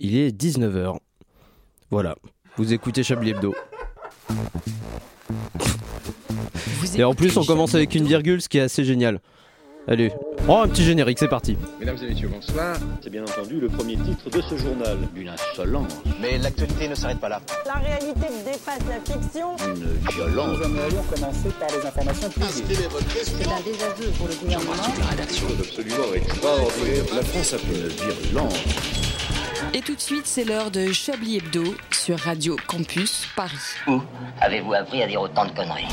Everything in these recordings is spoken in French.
Il est 19h. Voilà, vous écoutez Chablis Hebdo. Vous Et en plus, on commence avec une virgule, ce qui est assez génial. Allez, oh, un petit générique, c'est parti. Mesdames et messieurs, bonsoir. C'est bien entendu le premier titre de ce journal. Une insolence, Mais l'actualité ne s'arrête pas là. La réalité dépasse la fiction. une violence. Nous aimerions commencer par les informations privées. C'est un désaveu pour le gouvernement. La rédaction absolument extraordinaire. La France a fait une virulence. Et tout de suite, c'est l'heure de Chablis Hebdo sur Radio Campus Paris. Où avez-vous appris à dire autant de conneries?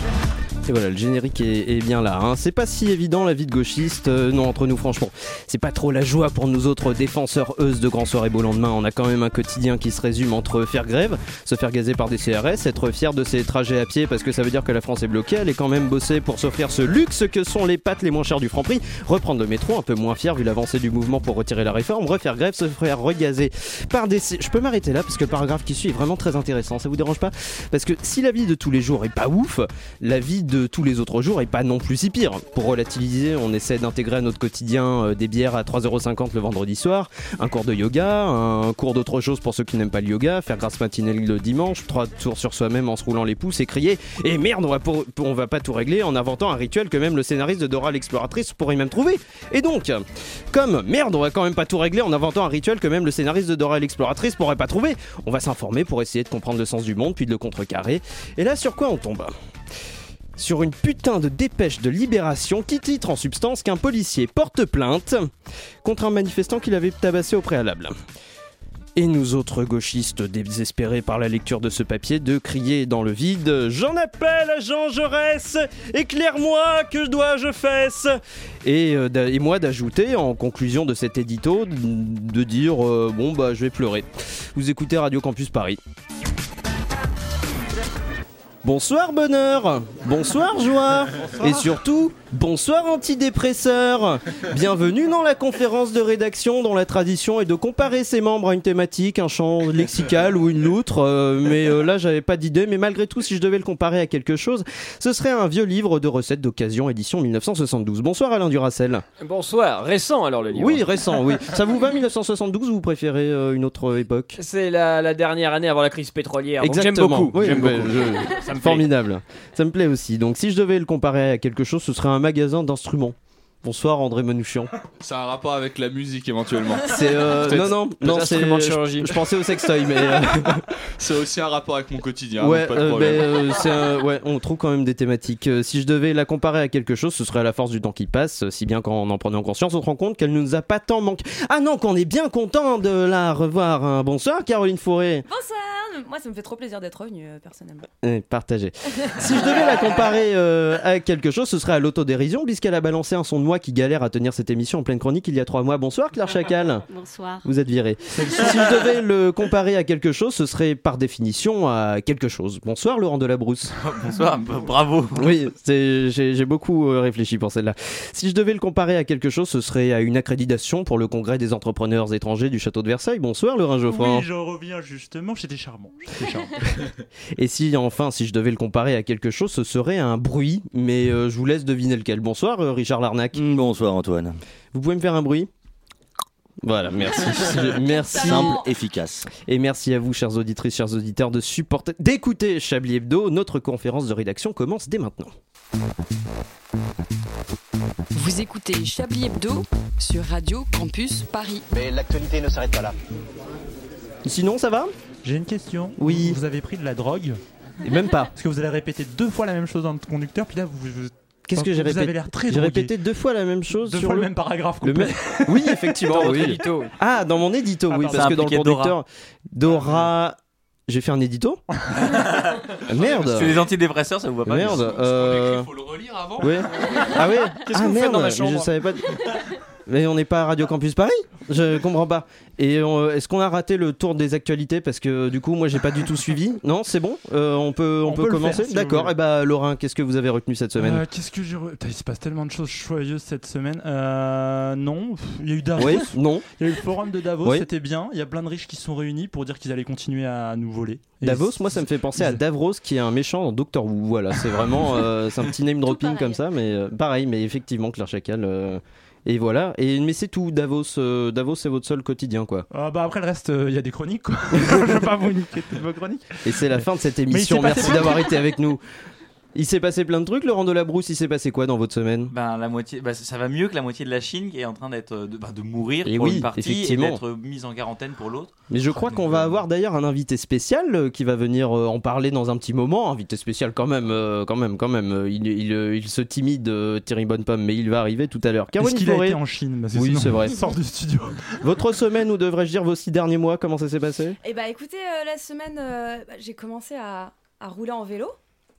Et voilà, le générique est, bien là. hein. C'est pas si évident la vie de gauchiste, euh, non, entre nous, franchement. C'est pas trop la joie pour nous autres défenseurs eus de grands soirs et beau lendemain. On a quand même un quotidien qui se résume entre faire grève, se faire gazer par des CRS, être fier de ses trajets à pied parce que ça veut dire que la France est bloquée, aller quand même bosser pour s'offrir ce luxe que sont les pâtes les moins chères du franc prix, reprendre le métro, un peu moins fier vu l'avancée du mouvement pour retirer la réforme, refaire grève, se faire regazer par des. Je peux m'arrêter là parce que le paragraphe qui suit est vraiment très intéressant. Ça vous dérange pas? Parce que si la vie de tous les jours est pas ouf, la vie de tous les autres jours est pas non plus si pire. Pour relativiser, on essaie d'intégrer à notre quotidien euh, des bières à 3,50€ le vendredi soir, un cours de yoga, un cours d'autre chose pour ceux qui n'aiment pas le yoga, faire grâce matinée le dimanche, trois tours sur soi-même en se roulant les pouces et crier Et merde, on va, on va pas tout régler en inventant un rituel que même le scénariste de Dora l'exploratrice pourrait même trouver. Et donc, comme merde, on va quand même pas tout régler en inventant un rituel que même le scénariste de Dora l'exploratrice pourrait pas trouver, on va s'informer pour essayer de comprendre le sens du monde puis de le contrecarrer. Et là, sur quoi on tombe? Sur une putain de dépêche de libération qui titre en substance qu'un policier porte plainte contre un manifestant qu'il avait tabassé au préalable. Et nous autres gauchistes désespérés par la lecture de ce papier de crier dans le vide J'en appelle à Jean Jaurès Éclaire-moi que dois-je fesse? Et, euh, et moi d'ajouter en conclusion de cet édito de dire euh, Bon bah je vais pleurer. Vous écoutez Radio Campus Paris. Bonsoir bonheur, bonsoir joie, et surtout bonsoir antidépresseur. Bienvenue dans la conférence de rédaction dont la tradition est de comparer ses membres à une thématique, un champ lexical ou une loutre. euh, mais euh, là j'avais pas d'idée, mais malgré tout si je devais le comparer à quelque chose, ce serait un vieux livre de recettes d'occasion édition 1972. Bonsoir Alain Duracel. Bonsoir, récent alors le livre. Oui récent, oui. Ça vous va 1972 ou vous préférez euh, une autre époque? C'est la, la dernière année avant la crise pétrolière. J'aime Exactement. beaucoup. Oui, j'aime beaucoup. je- Formidable. Ça me plaît aussi. Donc si je devais le comparer à quelque chose, ce serait un magasin d'instruments. Bonsoir André Manouchian. C'est un rapport avec la musique éventuellement. C'est euh, non non non c'est je, pensais au sextoy mais euh, C'est aussi un rapport avec mon quotidien. ouais pas de euh, problème. mais, euh, c'est un- ouais on trouve quand même des thématiques. Euh, si je devais la comparer à quelque chose, ce serait à la force du temps qui passe. Si bien qu'en en prenant conscience, on se rend compte qu'elle ne nous a pas tant manqué. Ah non qu'on est bien content de la revoir. hein. Bonsoir Caroline Fourré. Bonsoir Moi, ça me fait trop plaisir d'être revenue, euh, personnellement. Eh, partagé. si je devais la comparer euh, à quelque chose, ce serait à l'autodérision, puisqu'elle a balancé un son de moi qui galère à tenir cette émission en pleine chronique il y a trois mois. Bonsoir Claire Chacal. Bonsoir. Vous êtes viré. si je devais le comparer à quelque chose, ce serait par définition à quelque chose. Bonsoir Laurent Delabrousse. Bonsoir, bravo. Oui, j'ai beaucoup euh, réfléchi pour celle-là. Si je devais le comparer à quelque chose, ce serait à une accréditation pour le congrès des entrepreneurs étrangers du château de Versailles. Bonsoir Laurent Geoffroy. Oui, j'en reviens justement, j'étais charmant. Charmant. Et si enfin, si je devais le comparer à quelque chose, ce serait un bruit, mais euh, je vous laisse deviner lequel. Bonsoir euh, Richard Larnac. Bonsoir Antoine. Vous pouvez me faire un bruit Voilà, merci. merci. Simple, efficace. Et merci à vous, chères auditrices, chers auditeurs, de supporter, d'écouter Chablis Hebdo. Notre conférence de rédaction commence dès maintenant. Vous écoutez Chablis Hebdo sur Radio Campus Paris. Mais l'actualité ne s'arrête pas là. Sinon, ça va J'ai une question. Oui. Vous avez pris de la drogue Et Même pas. Parce que vous allez répéter deux fois la même chose dans le conducteur, puis là vous. vous- Qu'est-ce que j'ai Vous répété avez l'air très J'ai répété deux fois la même chose Deux sur fois le le même paragraphe le complet. même- Oui, effectivement. Dans votre oui. édito. Ah, dans mon édito, Ah, oui, parce que dans le conducteur, Dora. J'ai fait un édito Merde. Parce que les antidépresseurs, ça vous va pas Merde. euh, Il faut le relire avant. Ouais. Ah ouais Qu'est-ce ah, que vous faites merde, dans ma mais chambre Je savais pas. Mais on n'est pas à Radio Campus Paris Je comprends pas. Et euh, est-ce qu'on a raté le tour des actualités Parce que du coup, moi, j'ai pas du tout suivi. Non, c'est bon Euh, On peut, on On peut, commencer si D'accord. Et bah, Laurent, qu'est-ce que vous avez retenu cette semaine Euh, Qu'est-ce que j'ai. re- Putain, Il se passe tellement de choses joyeuses cette semaine. Euh, non, il y a eu Davos. Oui Non Il y a eu le forum de Davos, Oui. c'était bien. Il y a plein de riches qui se sont réunis pour dire qu'ils allaient continuer à nous voler. Et Davos, moi, ça me fait penser à Davros qui est un méchant dans Doctor Who. Voilà, c'est vraiment. euh, c'est un petit name dropping comme ça, mais euh, pareil, mais effectivement, Claire Chacal. Euh, Et voilà. Et mais c'est tout. Davos, euh, Davos, c'est votre seul quotidien, quoi. Ah, bah après le reste, il y a des chroniques quoi. Je vais pas vous niquer toutes vos chroniques. Et c'est la fin de cette émission. Merci d'avoir été avec nous. Il s'est passé plein de trucs, Laurent Delabrousse. Il s'est passé quoi dans votre semaine? Ben, la moitié, bah, ça va mieux que la moitié de la Chine qui est en train d'être euh, de, bah, de mourir Et pour oui, une partie et d'être mise en quarantaine pour l'autre. Mais je crois qu'on va avoir d'ailleurs un invité spécial euh, qui va venir euh, en parler dans un petit moment. Invité spécial quand même, euh, quand même, quand même. Euh, Il, il, euh, il se timide, euh, Thierry Bonnepomme, mais il va arriver tout à l'heure. Est-ce qu'il a été en Chine? Que Oui, sinon, c'est vrai. il Sort du studio. votre semaine ou devrais-je dire vos six derniers mois, comment ça s'est passé? Et bah écoutez, euh, la semaine, euh, bah, j'ai commencé à, à rouler en vélo.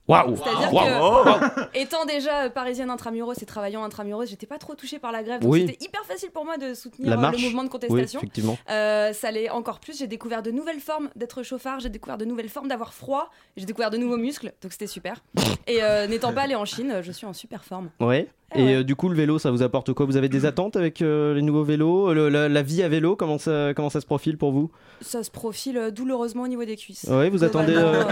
Waouh C'est-à-dire Waouh. que, étant déjà euh, parisienne intramuros et travaillant intramuros, j'étais pas trop touchée par la grève, donc Oui. c'était hyper facile pour moi de soutenir euh, le mouvement de Oui, contestation. effectivement. Euh, ça l'est encore plus. J'ai découvert de nouvelles formes d'être chauffard, j'ai découvert de nouvelles formes d'avoir froid, j'ai découvert de nouveaux muscles, donc c'était super. Et euh, n'étant pas allée en Chine, je suis en super forme. Ouais. Et ouais. euh, du coup, le vélo, ça vous apporte quoi? Vous avez des attentes avec euh, les nouveaux vélos? Euh, le- la, la vie à vélo, comment ça, comment ça se profile pour vous? Ça se profile euh, douloureusement au niveau des cuisses. Ouais, vous attendez, euh,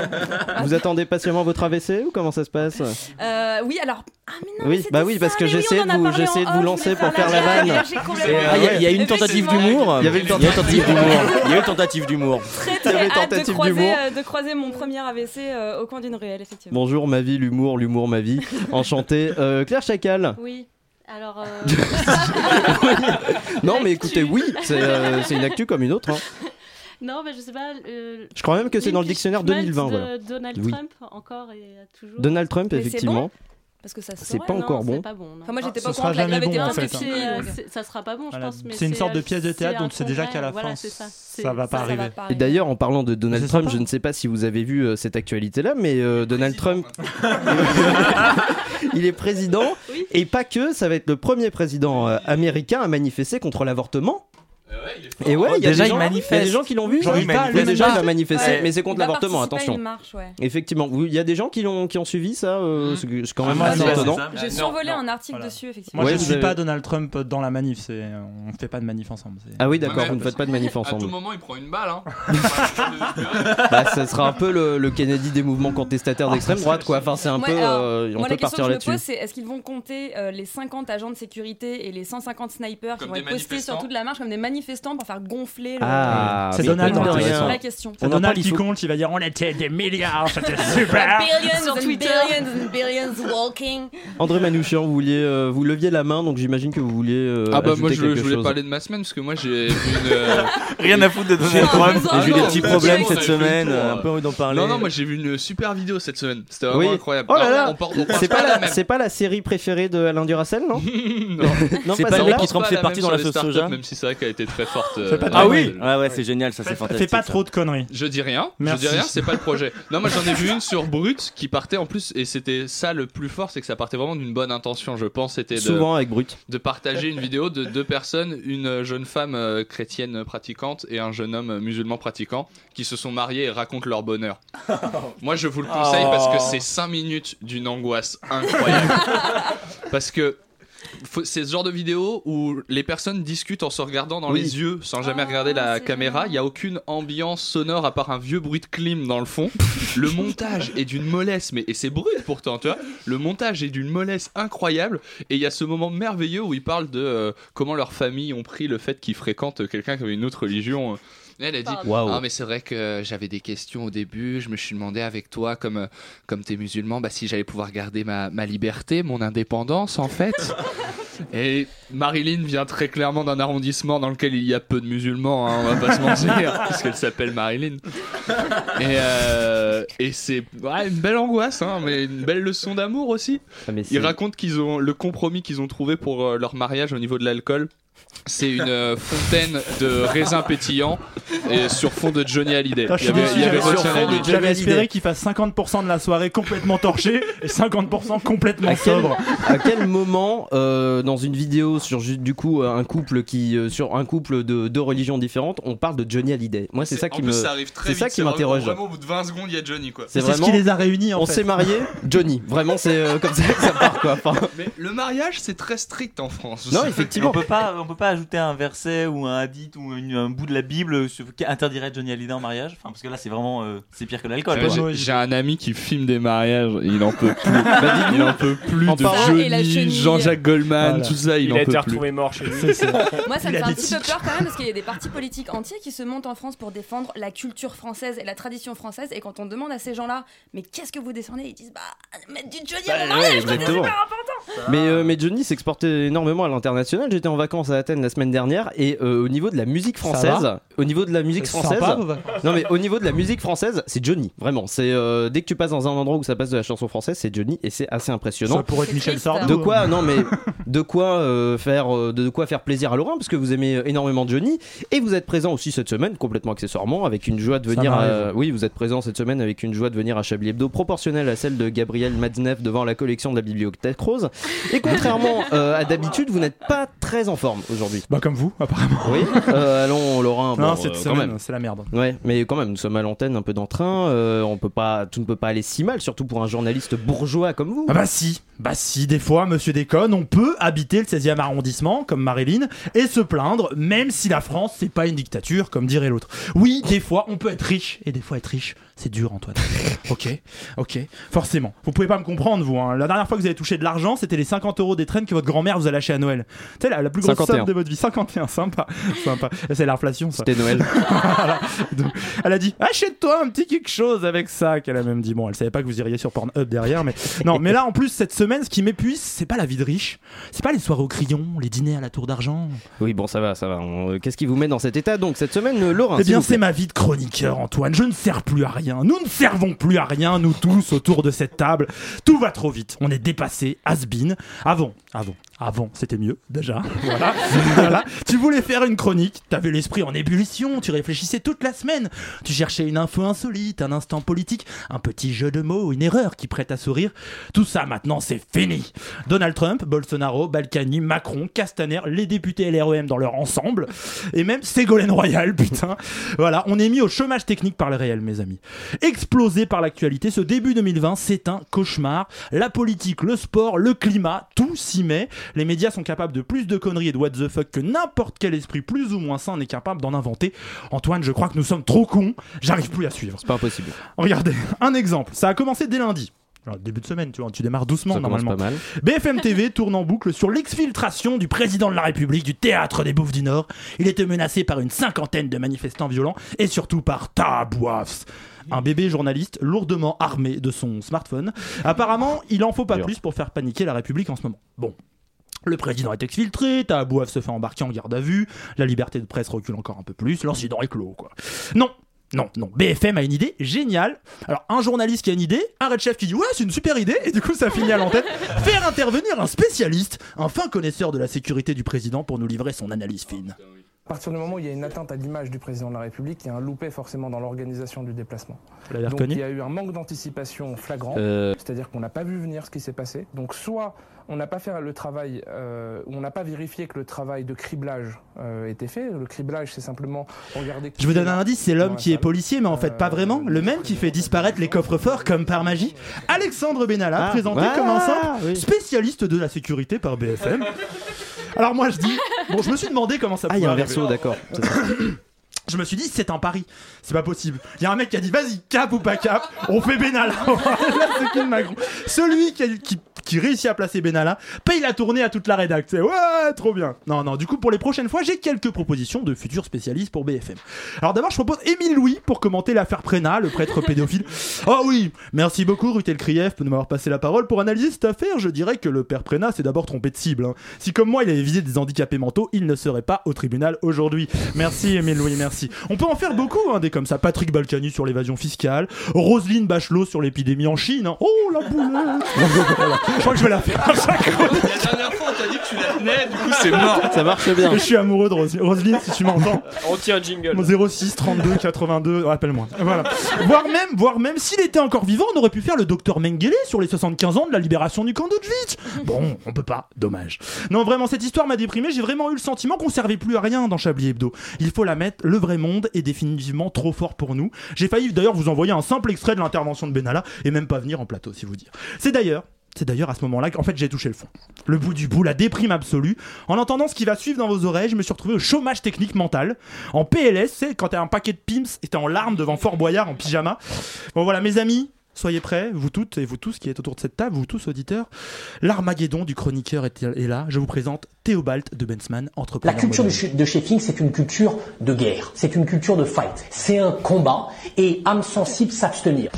vous attendez patiemment votre AVC ou comment ça se passe? Euh, oui, alors. Ah, mais non, Oui, mais bah oui, ça, parce que oui, en de a vous, de vous lancer pour faire la vanne. Ah, il y a- une tentative d'humour. Il y avait une tentative d'humour. Il y a une tentative d'humour. Très Il y très avait hâte de tentative croiser, d'humour. de croiser mon premier AVC au coin d'une ruelle, effectivement. Bonjour ma vie, l'humour, l'humour ma vie. Enchanté. Claire Chacal. Oui. Alors, euh, Non mais écoutez, oui, c'est euh, c'est une actu comme une autre. hein. non, mais je sais pas. euh, Je crois même que c'est dans le dictionnaire 2020. de Voilà. Donald Oui. Trump encore et toujours. Donald Trump, Mais effectivement. bon Parce que ça C'est pas non encore c'est bon. pas bon. non. Enfin, moi j'étais Ah, pas courant sera que la grève jamais bon, en fait, C'est, euh, ça sera pas bon, je Voilà. pense. mais C'est une sorte de euh, pièce de c'est théâtre, donc c'est déjà qu'à la voilà, fin, ça. Ça va pas ça, ça arriver. Et d'ailleurs, en parlant de Donald Trump, je ne sais pas si vous avez vu euh, cette actualité-là, mais euh, Donald Trump, il est président, Oui. et pas que, ça va être le premier président euh, américain à manifester contre l'avortement. Et ouais, il y a Déjà, des il gens, manifeste. il y a des gens qui l'ont vu. Genre, il il parle, manifeste. déjà, il a manifesté, Ouais. mais c'est contre Il l'avortement, attention. une marche, ouais. Effectivement, il y a des gens qui l'ont qui ont suivi ça, euh, c'est c'est quand même Ah, assez étonnant. J'ai survolé non. un article Voilà. dessus, effectivement. Moi, Ouais, je vous suis avez- pas Donald Trump dans la manif. C'est, on fait pas de manif ensemble. c'est- Ah oui, d'accord, vous ne faites pas de manif À tout ensemble. moment, il prend une balle. Hein. Bah, ça sera un peu le, le Kennedy des mouvements contestataires d'extrême droite, quoi. Enfin, c'est un peu. euh, on peut partir là-dessus. c'est est-ce qu'ils vont compter euh, les 50 agents de sécurité et les 150 snipers qui vont être postés sur toute la marche comme des manifestants pour faire gonfler le. Ah, C'est Donald Trump, C'est question. C'est Donald qui compte, il va dire on était des milliards, c'était super. Billions Sur and Twitter. billions and billions walking. André Manouchian, vous vouliez, euh, vous leviez la main, donc j'imagine que vous vouliez. euh, Ah bah moi je, je voulais chose. parler de ma semaine parce que moi j'ai vu une... euh, Rien à foutre de Donald Trump. J'ai eu des petits problèmes cette fait semaine. euh, Un peu envie d'en parler. Non non moi j'ai vu une super vidéo cette semaine. C'était vraiment incroyable. Oh là là C'est pas, la, série préférée de Alain Duracel, non Non. C'est pas le mec qui trempe Pas ses la parties même dans la sauce soja. Même si c'est vrai qu'elle a été très forte. Fais pas de euh, Ah oui. Ouais, ouais, c'est génial, ça c'est Fais fantastique. pas ça. trop de conneries. Je dis rien, Merci. je dis rien, c'est pas le projet. Non, moi j'en ai vu une sur Brut qui partait en plus, et c'était ça le plus fort, c'est que ça partait vraiment d'une bonne intention, je pense. C'était de, Souvent avec Brut. de partager une vidéo de deux personnes, une jeune femme euh, chrétienne pratiquante et un jeune homme musulman pratiquant, qui se sont mariés et racontent leur bonheur. Moi je vous le conseille parce que c'est 5 minutes d'une angoisse incroyable. parce que c'est ce genre de vidéo où les personnes discutent en se regardant dans Oui. les yeux sans jamais Ah, regarder la caméra. Il y a aucune ambiance sonore à part un vieux bruit de clim dans le fond. le montage est d'une mollesse, mais et c'est brut pourtant, tu vois. Le montage est d'une mollesse incroyable. Et il y a ce moment merveilleux où ils parlent de euh, comment leurs familles ont pris le fait qu'ils fréquentent quelqu'un qui avait une autre religion. Et Elle a dit. Ah mais c'est vrai que j'avais des questions au début, je me suis demandé avec toi comme euh, comme t'es musulman, bah si j'allais pouvoir garder ma, ma liberté, mon indépendance en fait. Et Marilyn vient très clairement d'un arrondissement dans lequel il y a peu de musulmans, hein, on va pas se mentir, puisqu'elle s'appelle Marilyn. Et, euh, et c'est ouais, une belle angoisse, hein, mais une belle leçon d'amour aussi. Ah, mais Ils racontent qu'ils ont le compromis qu'ils ont trouvé pour euh, leur mariage au niveau de l'alcool. C'est une euh, fontaine de raisins pétillants et sur fond de Johnny Hallyday. Putain, je suis déçu, sur fond de. Johnny J'avais Hallyday. espéré qu'il fasse 50% de la soirée complètement torché et 50% complètement À quel, sobre. à quel moment euh, dans une vidéo sur ju- du coup un couple qui euh, sur un couple de deux religions différentes on parle de Johnny Hallyday moi c'est ça qui en me plus, ça arrive très c'est ça qui m'interroge. Vraiment, au bout de 20 secondes, il y a Johnny quoi. c'est C'est ce vraiment qui les a réunis en on fait. s'est marié Johnny vraiment c'est euh, comme ça que ça part quoi Enfin, Mais le mariage, c'est très strict en France. non On effectivement peut pas, on peut peut pas ajouter un verset ou un hadith ou une- un bout de la Bible sur- qui interdirait Johnny Hallyday en mariage? Enfin, parce que là, c'est vraiment. euh, c'est pire que l'alcool. Ouais, quoi. j'ai- J'ai un ami qui filme des mariages, et il en peut plus. Bah, il en peut plus En de parlant- Et la Johnny, chenille. Jean-Jacques Goldman, Voilà. tout ça, il, Il en a été peut plus. retrouvé mort chez lui. C'est ça. Moi, ça Il me fait un petit peu peur quand même parce qu'il y a des partis politiques entiers qui se montent en France pour défendre la culture française et la tradition française. Et quand on demande à ces gens-là, mais qu'est-ce que vous défendez? Ils disent, bah, mettre du Johnny à mon Bah, mariage, c'est exactement. super important. Mais, euh, mais Johnny s'exporte énormément à l'international. J'étais en vacances à La semaine dernière et euh, au niveau de la musique Ça française, au niveau de la musique française, sympa, non mais au niveau de la musique française, c'est Johnny, vraiment. C'est euh, dès que tu passes dans un endroit où ça passe de la chanson française, c'est Johnny et c'est assez impressionnant. Ça pourrait être Michel Sardou. De quoi non mais de quoi euh, faire euh, de quoi faire plaisir à Laurent parce que vous aimez énormément Johnny et vous êtes présent aussi cette semaine complètement accessoirement avec une joie de venir à- oui vous êtes présent cette semaine avec une joie de venir à Chablis Hebdo proportionnelle à celle de Gabriel Matzneff devant la collection de la bibliothèque rose et contrairement euh, à d'habitude vous n'êtes pas très en forme aujourd'hui Bah, comme vous, apparemment. oui Euh, allons Laurent bon, non, euh, cette semaine, c'est la merde. Ouais, mais quand même, nous sommes à l'antenne, un peu d'entrain. euh, on peut pas, tout ne peut pas aller si mal, surtout pour un journaliste bourgeois comme vous. Ah bah si, bah si, des fois, monsieur déconne, on peut habiter le 16e arrondissement, comme Marilyn, et se plaindre, même si la France, c'est pas une dictature, comme dirait l'autre. Oui, des fois, on peut être riche, et des fois, être riche, c'est dur, Antoine. ok, ok, forcément. Vous pouvez pas me comprendre, vous. hein. La dernière fois que vous avez touché de l'argent, c'était les 50 euros des traînes que votre grand-mère vous a lâché à Noël. Tu sais, la, la plus grosse 51. somme de votre vie. 51, sympa, sympa. C'est l'inflation, ça. C'était Noël. Voilà. Donc, elle a dit achète-toi un petit quelque chose avec ça qu'elle a même dit bon elle savait pas que vous iriez sur Pornhub derrière mais non mais là en plus cette semaine ce qui m'épuise c'est pas la vie de riche c'est pas les soirées au crayon les dîners à la tour d'argent. Oui, bon, ça va, ça va. On- euh, Qu'est-ce qui vous met dans cet état donc cette semaine, euh, Laurent eh bien c'est ma vie de chroniqueur Antoine. Je ne sers plus à rien. Nous ne servons plus à rien nous tous autour de cette table. Tout va trop vite. On est dépassé has-been avant avant avant c'était mieux déjà. Voilà. Voilà. tu voulais faire une chronique t'avais l'esprit en ébullition tu réfléchissais toute la semaine. Tu cherchais une info insolite un instant politique un petit jeu de mots une erreur qui prête à sourire. Tout ça maintenant c'est fini. Donald Trump Bolsonaro Balkany Macron Castaner les députés LREM dans leur ensemble. Et même Ségolène Royal putain. Voilà on est mis au chômage technique par le réel mes amis. Explosé par l'actualité ce début 2020 c'est un cauchemar. La politique le sport le climat tout s'y met les médias sont capables de plus de conneries et de what the fuck que n'importe quel esprit plus ou moins sain n'est capable d'en inventer. Antoine, je crois que nous sommes trop cons, j'arrive plus à suivre. C'est pas impossible. Regardez, un exemple, ça a commencé dès lundi. Alors, début de semaine, tu vois, tu démarres doucement Ça normalement. pas mal. BFM TV tourne en boucle sur l'exfiltration du président de la République du théâtre des Bouffes du Nord. Il était menacé par une cinquantaine de manifestants violents et surtout par Tabouafs. Un bébé journaliste lourdement armé de son smartphone. Apparemment, il en faut pas Dur. plus pour faire paniquer la République en ce moment. Bon. Le président est exfiltré, Tabouaf se fait embarquer en garde à vue, la liberté de presse recule encore un peu plus, l'incident est clos, quoi. Non, non, non. BFM a une idée géniale. Alors, un journaliste qui a une idée, un red chef qui dit ouais, c'est une super idée, et du coup, ça finit à l'antenne. Faire intervenir un spécialiste, un fin connaisseur de la sécurité du président pour nous livrer son analyse fine. À partir du moment où il y a une atteinte à l'image du président de la République, il y a un loupé forcément dans l'organisation du déplacement. Vous l'avez Donc reconnu il y a eu un manque d'anticipation flagrant, Euh. c'est-à-dire qu'on n'a pas vu venir ce qui s'est passé. Donc soit on n'a pas fait le travail, euh, ou on n'a pas vérifié que le travail de criblage euh, était fait. Le criblage, c'est simplement regarder. Je vous donne un indice, c'est l'homme qui est policier, mais en fait pas vraiment. Le même qui fait disparaître les coffres forts comme par magie. Alexandre Benalla, Ah, présenté voilà, comme un simple oui. spécialiste de la sécurité par BFM. Alors moi je dis, bon je me suis demandé comment ça Ah, il y a un verso, d'accord. Je me suis dit, c'est un pari. C'est pas possible. Il y a un mec qui a dit, vas-y, cap ou pas cap, on fait Benalla. Celui qui, a- qui, qui réussit à placer Benalla paye la tournée à toute la rédac. C'est, Ouais, trop bien. Non, non, du coup, pour les prochaines fois, j'ai quelques propositions de futurs spécialistes pour BFM. Alors d'abord, je propose Émile Louis pour commenter l'affaire Prénat, le prêtre pédophile. Oh oui, merci beaucoup, Rutel Krief, de m'avoir passé la parole. Pour analyser cette affaire, je dirais que le père Prénat s'est d'abord trompé de cible. hein. Si, comme moi, il avait visé des handicapés mentaux, il ne serait pas au tribunal aujourd'hui. Merci, Émile Louis, merci. On peut en faire beaucoup, hein, des comme ça. Patrick Balkany sur l'évasion fiscale, Roselyne Bachelot sur l'épidémie en Chine. hein. Oh, la boulette Voilà. Je crois que je vais la faire à chaque fois. La dernière fois, on t'a dit que tu la tenais, du coup, c'est mort. Ça marche bien. Je suis amoureux de Roselyne. Roselyne, si tu m'entends. On tient un jingle. 06 32 82 rappelle-moi voilà voire même voire même s'il était encore vivant on aurait pu faire le docteur Mengele sur les 75 ans de la libération du camp d'Auschwitz bon on peut pas dommage non vraiment cette histoire m'a déprimé j'ai vraiment eu le sentiment qu'on servait plus à rien dans Chablis Hebdo il faut la mettre le vrai monde est définitivement trop fort pour nous j'ai failli d'ailleurs vous envoyer un simple extrait de l'intervention de Benalla et même pas venir en plateau si vous dire c'est d'ailleurs C'est d'ailleurs à ce moment-là qu'en fait j'ai touché le fond. Le bout du bout, la déprime absolue. En entendant ce qui va suivre dans vos oreilles, je me suis retrouvé au chômage technique mental. En PLS, c'est quand t'as un paquet de pimps et t'es en larmes devant Fort Boyard en pyjama. Bon voilà mes amis, Soyez prêts, vous toutes et vous tous qui êtes autour de cette table, vous tous auditeurs. L'Armageddon du chroniqueur est, est là. Je vous présente Théobald de Bensman, La entrepreneur. culture de, Sheffing, c'est une culture de guerre, c'est une culture de fight, c'est un combat et âme sensible s'abstenir.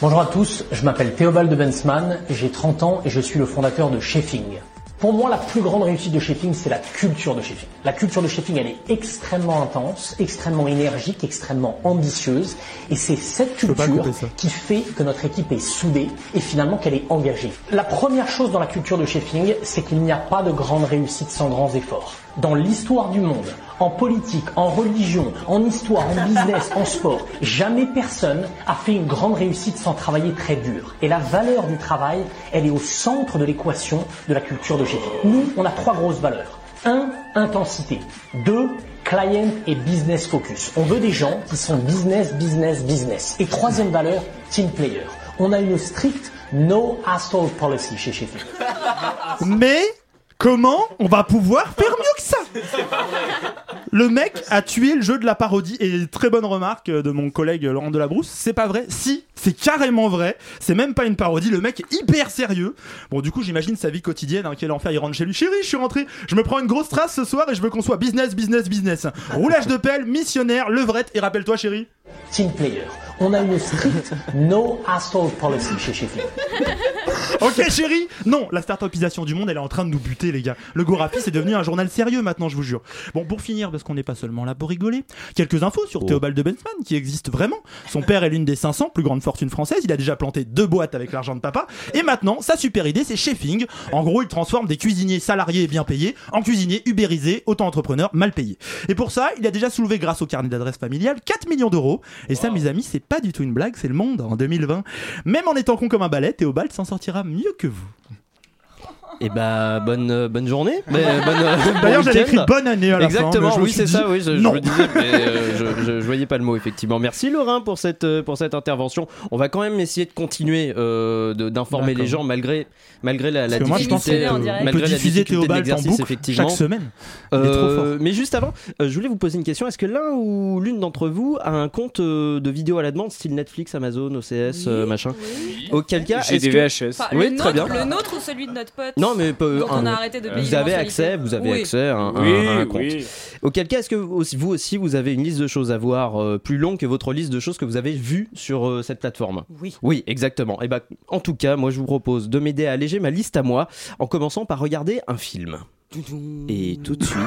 Bonjour à tous, je m'appelle Théobald de Bensman, j'ai 30 ans et je suis le fondateur de Sheffing. Pour moi, la plus grande réussite de Sheffing, c'est la culture de Sheffing. La culture de Sheffing, elle est extrêmement intense, extrêmement énergique, extrêmement ambitieuse. Et c'est cette culture qui fait que notre équipe est soudée et finalement qu'elle est engagée. La première chose dans la culture de Sheffing, c'est qu'il n'y a pas de grande réussite sans grands efforts. Dans l'histoire du monde, en politique, en religion, en histoire, en business, en sport, jamais personne a fait une grande réussite sans travailler très dur. Et la valeur du travail, elle est au centre de l'équation de la culture de Sheffing. Nous, on a trois grosses valeurs. 1. Intensité. 2. Client et business focus. On veut des gens qui sont business, business, business. Et troisième valeur, team player. On a une stricte no asshole policy chez Sheffing. Mais comment on va pouvoir faire mieux que ça? Le mec a tué le jeu de la parodie et très bonne remarque de mon collègue Laurent Delabrousse, c'est pas vrai. Si, c'est carrément vrai, c'est même pas une parodie, le mec est hyper sérieux. Bon du coup j'imagine sa vie quotidienne, hein, quel enfer, il rentre chez lui, chérie je suis rentré, je me prends une grosse trace ce soir et je veux qu'on soit business, business, business. Roulage de pelle, missionnaire, levrette. Et rappelle-toi chérie. Team player. On a une stricte no asshole policy chez Sheffing. Ok chérie. Non, la startupisation du monde, elle est en train de nous buter les gars. Le Gorafi c'est devenu un journal sérieux maintenant, je vous jure. Bon, pour finir, parce qu'on n'est pas seulement là pour rigoler, quelques infos sur Théobald de Bensman qui existe vraiment. Son père est l'une des 500 plus grandes fortunes françaises, il a déjà planté deux boîtes avec l'argent de papa, et maintenant, sa super idée c'est Chefing. En gros, il transforme des cuisiniers salariés et bien payés en cuisiniers ubérisés, auto-entrepreneurs mal payés. Et pour ça, il a déjà soulevé grâce au carnet d'adresse familial 4 millions d'euros. Et ça, mes amis, c'est pas du tout une blague, c'est le monde en 2020. Même en étant con comme un balai, Théobald s'en sortira mieux que vous. Et bah bonne euh, bonne journée. Mais, euh, bonne, euh, bon D'ailleurs, j'avais écrit bonne année à la Exactement, oui, c'est ça, oui, je, je me disais, mais euh, je, je- je voyais pas le mot, effectivement. Merci Laurent pour cette, pour cette intervention. On va quand même essayer de continuer euh, de- d'informer les gens malgré, malgré la, la que moi, je pense difficulté, euh, malgré la diffuser difficulté de Théobald en l'exercice, boucle effectivement. chaque semaine. Il est trop Euh, fort. mais juste avant, euh, je voulais vous poser une question. Est-ce que l'un ou l'une d'entre vous a un compte de vidéo à la demande, style Netflix, Amazon, OCS, euh, machin? Auquel cas, J'ai est-ce des que- VHS. Enfin, Oui, le très nôtre, bien. Le nôtre ou celui de notre pote? Non, mais peu- dont on un- a arrêté de payer vous avez accès, vous avez Oui. accès à un, Oui, un compte. oui. Auquel cas, est-ce que vous aussi, vous aussi, vous avez une liste de choses à voir euh, plus longue que votre liste de choses que vous avez vues sur euh, cette plateforme? Oui. Oui, exactement. Et bah, en tout cas, moi, je vous propose de m'aider à alléger ma liste à moi en commençant par regarder un film. Et tout de suite.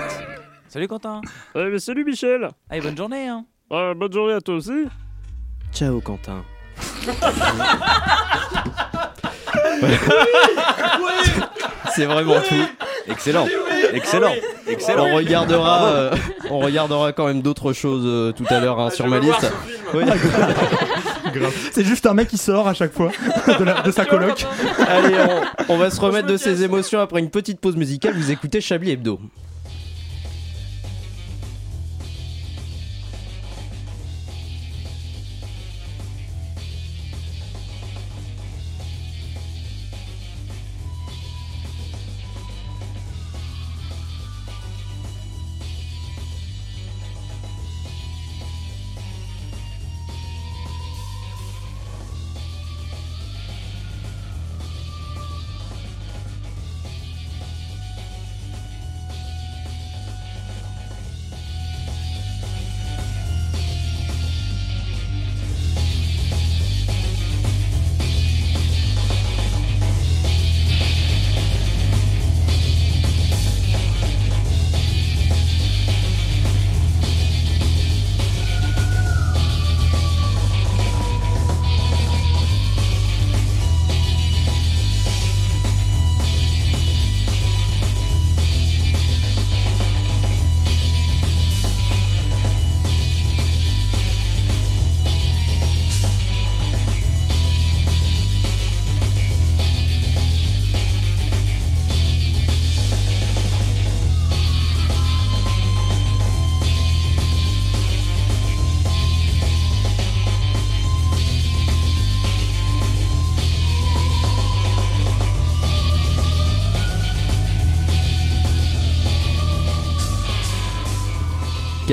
Salut Quentin. Eh, salut Michel Allez, bonne journée. Hein. Bonne journée à toi aussi Ciao, Quentin. C'est vraiment tout. Excellent. Excellent. Excellent. On regardera, Bravo. euh, on regardera quand même d'autres choses euh, tout à l'heure hein, sur ma liste. Oui. C'est juste un mec qui sort à chaque fois de, la- de sa coloc. Allez, on, on va se remettre de ses émotions après une petite pause musicale. Vous écoutez Chablis Hebdo.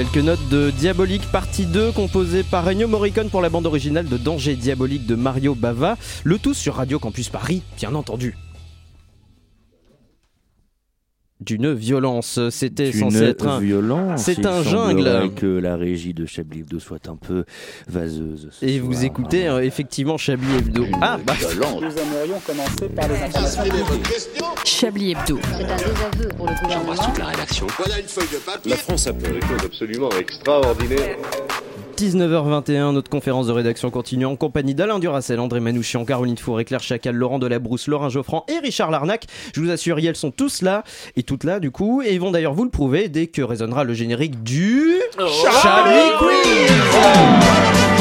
Quelques notes de Diabolique partie 2 composée par Ennio Morricone pour la bande originale de Danger Diabolique de Mario Bava. Le tout sur Radio Campus Paris, bien entendu. D'une violence, c'était censé Une être un. violence. C'est un jungle. que la régie de Chablis Hebdo soit un peu vaseuse. ce Et vous soir. écoutez euh, effectivement Chablis Hebdo. Ah, bah. Nous aimerions commencer par les informations Chablis Hebdo. C'est un désaveu pour le gouvernement. la rédaction. Voilà une feuille de papier. La France a fait des choses absolument extraordinaires. 19h21, notre conférence de rédaction continue en compagnie d'Alain Duracel, André Manouchian, Caroline Fourré, Claire Chacal, Laurent Delabrousse, Laurent Geoffrand et Richard Larnac. Je vous assure, elles sont tous là et toutes là du coup, et ils vont d'ailleurs vous le prouver dès que résonnera le générique du Chablis Quiz.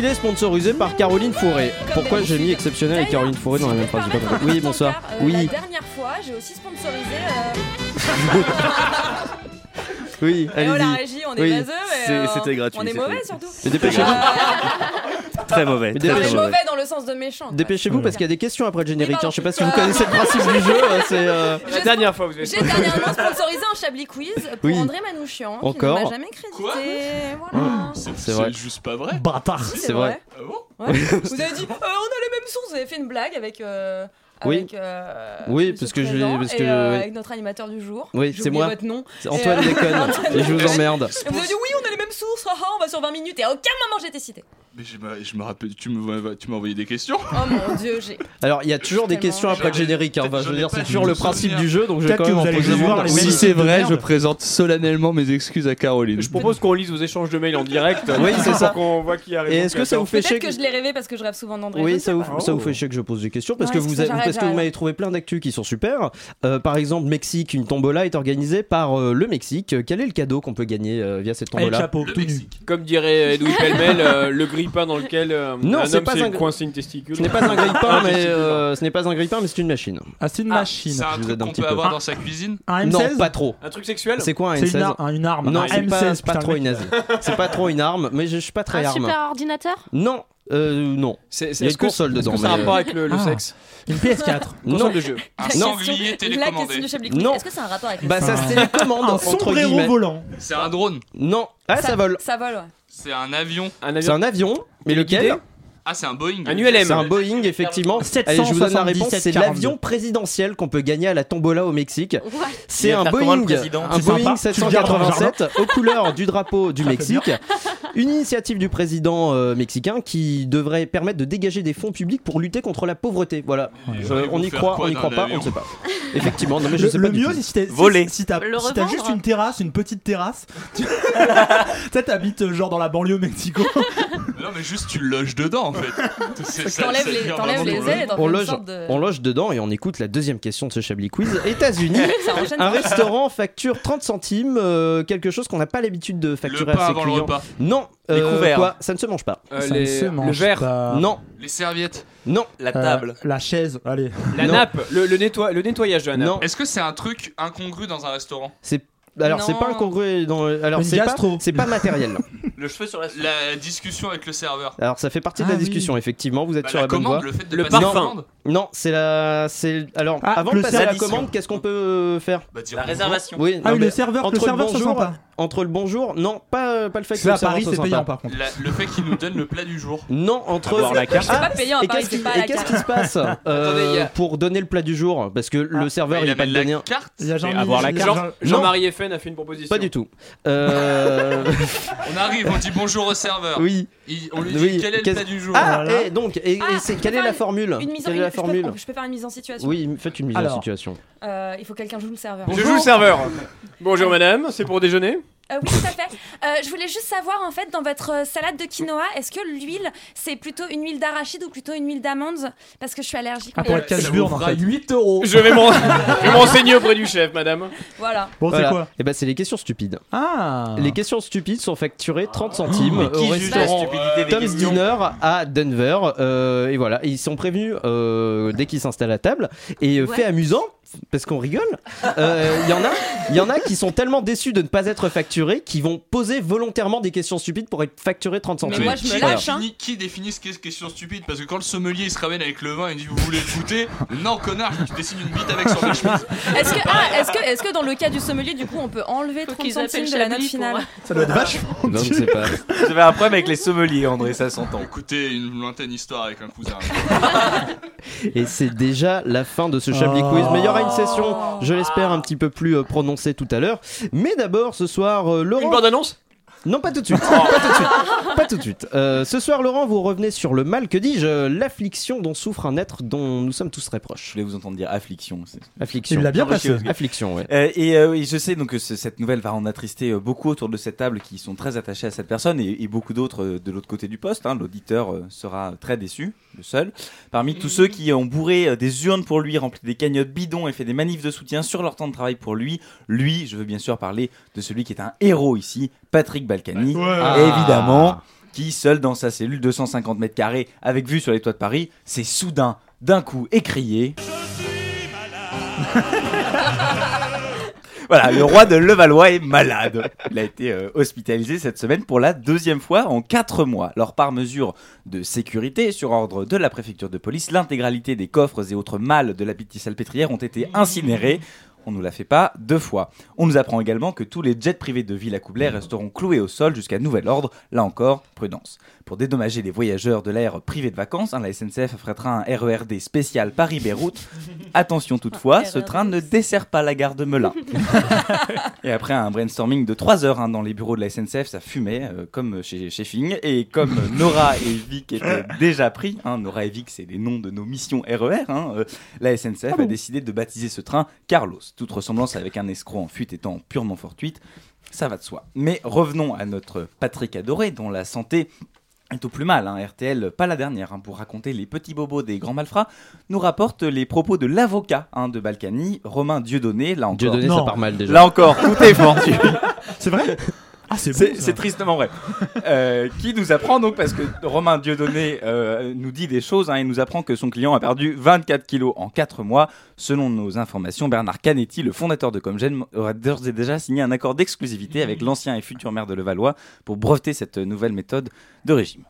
Puisqu'il est sponsorisé par Caroline Fourré. Pourquoi j'ai mis exceptionnel et Caroline Fourré dans la même phrase. Oui, bonsoir. Euh, La Oui, dernière fois, j'ai aussi sponsorisé. euh, oui, oh, la allez-y. régie, on est Oui. euh, c'était gratuit, On est mauvais surtout. Mais dépêchez-vous. Euh, Très mauvais. Mais très, on très est mauvais. mauvais dans le sens de méchant. quoi. Dépêchez-vous parce qu'il y a des questions après le générique. hein. Je sais pas si vous connaissez le principe du jeu. hein, C'est euh, La dernière fois, vous avez J'ai dernièrement sponsorisé un Chablis Quiz pour Oui. André Manouchian qui Encore. ne m'a jamais crédité. Voilà. c'est vrai. juste pas vrai. Bâtard. C'est vrai. Ah bon Ouais. Vous avez dit, euh, on a les mêmes sources. Vous avez fait une blague avec. Euh, Oui. avec, euh, Oui, parce que je- parce et, que- euh, oui. avec notre animateur du jour. Oui, c'est moi. votre nom. C'est Antoine euh, déconne. Et je vous emmerde. Et vous avez dit oui, on a les mêmes sources. on va sur 20 minutes et à aucun moment j'ai été cité. Mais je me, je me rappelle, tu me- tu m'as envoyé des questions. Oh mon dieu, j'ai. Alors, il y a toujours des questions après le générique. hein. Je veux dire, c'est toujours le principe du jeu, donc je vais quand même en poser voir Si c'est vrai, je présente solennellement mes excuses à Caroline. Je propose qu'on lise vos échanges de mails en direct. Oui, c'est ça. Qu'on voit qui. Et est-ce que ça vous fait chier que je l'ai rêvé parce que je rêve souvent d'André. Oui, ça vous, ça vous fait chier que je pose des questions parce Non, que vous, parce que vous m'avez trouvé plein d'actus qui sont super. Euh, par exemple, Mexique, une tombola est organisée par euh, le Mexique. Euh, Quel est le cadeau qu'on peut gagner euh, via cette tombola chapeau, tout nu. Comme dirait Edoui Pellemel, euh, le grille-pain dans lequel euh, Non, un c'est homme pas s'est un- coincé une testicule. Ce n'est pas un grille-pain, Un mais euh, ce n'est pas un grille-pain, mais c'est une machine. Ah, c'est une Ah, machine. C'est un Je vous truc un qu'on peut peu. avoir Ah. dans sa cuisine. Un Non, M16 pas trop. Un truc sexuel C'est quoi un C'est M16 une, ar- une arme. Non, un c'est pas, M16, c'est pas putain, trop une nazi. C'est pas trop une arme, mais je, suis pas très Un arme. super ordinateur? Non, euh, non. C'est Il y a que qu'on- sol est-ce dedans, que ça a mais- rapport avec le, le Ah. sexe Une PS4. Non. Console de jeu. Un La question- sanglier La télécommandé. question du Chablis Quiz, Non. Est-ce que c'est un rapport avec le Bah ça se télécommande Un entre sombrero guillemets. volant. C'est un drone. Non, ah ça, vole. Ça vole, ouais. C'est un avion. Un C'est avion. un avion, mais lequel Téléguidé Ah, c'est un Boeing. Un ULM. C'est un Boeing, effectivement. 777, Allez, je vous donne la réponse. C'est 42. l'avion présidentiel qu'on peut gagner à la tombola au Mexique. What C'est un Boeing, un C'est Boeing sympa. Tu le gardes dans le 787 aux couleurs du drapeau du Mexique. Une initiative du président euh, mexicain qui devrait permettre de dégager des fonds publics pour lutter contre la pauvreté. Voilà. On y croit, on y croit pas, on ne sait pas. Effectivement, non mais je Le, sais le pas mieux, si t'as Voler. si, si t'as si juste une terrasse, une petite terrasse. Tu sais, t'habites euh, genre dans la banlieue Mexico. Non, mais juste tu loges dedans fait. T'enlèves les, t'enlèves les On loge, sorte de. on loge dedans et on écoute la deuxième question de ce Chablis Quiz. États-Unis, un restaurant facture 30 centimes, euh, quelque chose qu'on n'a pas l'habitude de Le facturer pain à ses avant le repas. Non, Les euh, couverts. quoi? Ça ne se mange pas. Euh, Ça les- ne se le mange verre. pas. Non, Les serviettes. non, La Euh, table. la chaise, allez. La Non. nappe. Le, le, nettoie- le nettoyage de la nappe. non. Est-ce que c'est un truc incongru dans un restaurant? C'est alors c'est pas incongru dans alors c'est pas c'est pas matériel. Le cheveu sur la La discussion avec le serveur. Alors ça fait partie de Ah la oui. discussion effectivement, vous êtes Bah, sur la la bonne voie. le fait de Le parfum. Non, c'est la c'est alors Ah, avant de le passer à la commande, qu'est-ce qu'on peut euh, faire? Bah, dire La bonjour. réservation. Oui, Ah non, oui, le serveur, le entre serveur, c'est bonjour, sympa. entre le bonjour, non, pas pas le fait que le à serveur Paris, c'est payant par contre. La- le fait qu'il nous donne le plat du jour. Non, entre Avoir la carte. C'est pas payant et qu'est-ce qui, se passe euh, pour donner le plat du jour? Parce que le serveur il il est pas le la donner. carte. Il y a avoir la carte. Jean- Jean- Jean-Marie FN a fait une proposition. Pas du tout. Euh, On arrive, on dit bonjour au serveur. oui. On lui dit quel est le plat du jour. Ah, donc, et, Ah, quelle est la formule? Une mise en Je peux- formule Je peux faire une mise en situation. Oui, faites une mise en situation. Euh, il faut que quelqu'un joue le serveur. Je joue le serveur. Bonjour madame, c'est pour déjeuner Euh, oui, tout à fait. Euh, je voulais juste savoir, en fait, dans votre salade de quinoa, est-ce que l'huile, c'est plutôt une huile d'arachide ou plutôt une huile d'amande? Parce que je suis allergique. Ah, pour être casse-burne, en fait. 8 euros. Je vais m'enseigner auprès du chef, madame. Voilà. Bon, c'est Voilà. quoi Eh ben, c'est les questions stupides. Ah Les questions stupides sont facturées 30 centimes Mais qui au juge la restaurant stupidité des Tom's questions Dinner à Denver. Euh, et voilà, Et ils sont prévenus euh, dès qu'ils s'installent à table. Et Ouais. fait amusant, parce qu'on rigole, euh, il y en a, il y en a qui sont tellement déçus de ne pas être facturés qu'ils vont poser volontairement des questions stupides pour être facturés 30 centimes. moi, je me qui, lâche, hein. définit, qui définit ce qu'est question stupide Parce que quand le sommelier il se ramène avec le vin et dit Vous voulez le goûter Non, connard, tu dessines une bite avec sur la chemise. Est-ce que, ah, est-ce que, est-ce que dans le cas du sommelier, du coup, on peut enlever 30 qu'ils centimes de la note finale pour- Ça doit être vachement. Non, je sais pas. J'avais un problème avec les sommeliers, André, ça s'entend. Écoutez, une lointaine histoire avec un cousin. Et c'est déjà la fin de ce Chablis Oh. Quiz. Mais une session, je l'espère, un petit peu plus euh, prononcée tout à l'heure. Mais d'abord, ce soir, euh, Laurent. Une bande annonce Non, pas tout de suite. pas tout de suite. Pas tout de suite. Euh, ce soir, Laurent, vous revenez sur le mal, que dis-je, l'affliction dont souffre un être dont nous sommes tous très proches. Je voulais vous entendre dire affliction. Affliction. Il l'a bien passé. Affliction, ouais. Euh, et, euh, et je sais donc que ce- cette nouvelle va en attrister euh, beaucoup autour de cette table qui sont très attachés à cette personne et, et beaucoup d'autres euh, de l'autre côté du poste. hein. L'auditeur euh, sera très déçu, le seul. Parmi tous ceux qui ont bourré euh, des urnes pour lui, rempli des cagnottes bidons et fait des manifs de soutien sur leur temps de travail pour lui, lui, je veux bien sûr parler de celui qui est un héros ici, Patrick Balkany, Ouais. évidemment, qui seul dans sa cellule de 150 mètres carrés avec vue sur les toits de Paris, s'est soudain, d'un coup, écrié. Voilà, le roi de Levallois est malade. Il a été euh, hospitalisé cette semaine pour la deuxième fois en 4 mois. Alors par mesure de sécurité, sur ordre de la préfecture de police, l'intégralité des coffres et autres malles de la petite salpêtrière ont été incinérés. On nous l'a fait pas deux fois. On nous apprend également que tous les jets privés de Villa Coublet resteront cloués au sol jusqu'à nouvel ordre. Là encore, prudence. Pour dédommager les voyageurs de l'air privé de vacances, hein, la SNCF affrétera un RERD spécial Paris-Beyrouth. Attention toutefois, ce train ne dessert pas la gare de Melun. Et après un brainstorming de 3 heures hein, dans les bureaux de la SNCF, ça fumait, euh, comme chez Sheffing. Et comme Nora et Vic étaient déjà pris, hein, Nora et Vic, c'est les noms de nos missions RER, hein, euh, la SNCF a décidé de baptiser ce train Carlos. Toute ressemblance avec un escroc en fuite étant purement fortuite, ça va de soi. Mais revenons à notre Patrick adoré, dont la santé est au plus mal. hein. RTL, pas la dernière, hein, pour raconter les petits bobos des grands malfrats, nous rapporte les propos de l'avocat hein, de Balkany, Romain Dieudonné. Là encore, Dieudonné, ça part mal déjà. Là encore, tout est fortuit. C'est vrai? Ah, c'est bon, tristement vrai. Euh, qui nous apprend donc, parce que Romain Dieudonné euh, nous dit des choses, hein, il nous apprend que son client a perdu 24 kilos en 4 mois. Selon nos informations, Bernard Canetti, le fondateur de Comgen, aurait d'ores et déjà signé un accord d'exclusivité avec l'ancien et futur maire de Levallois pour breveter cette nouvelle méthode de régime.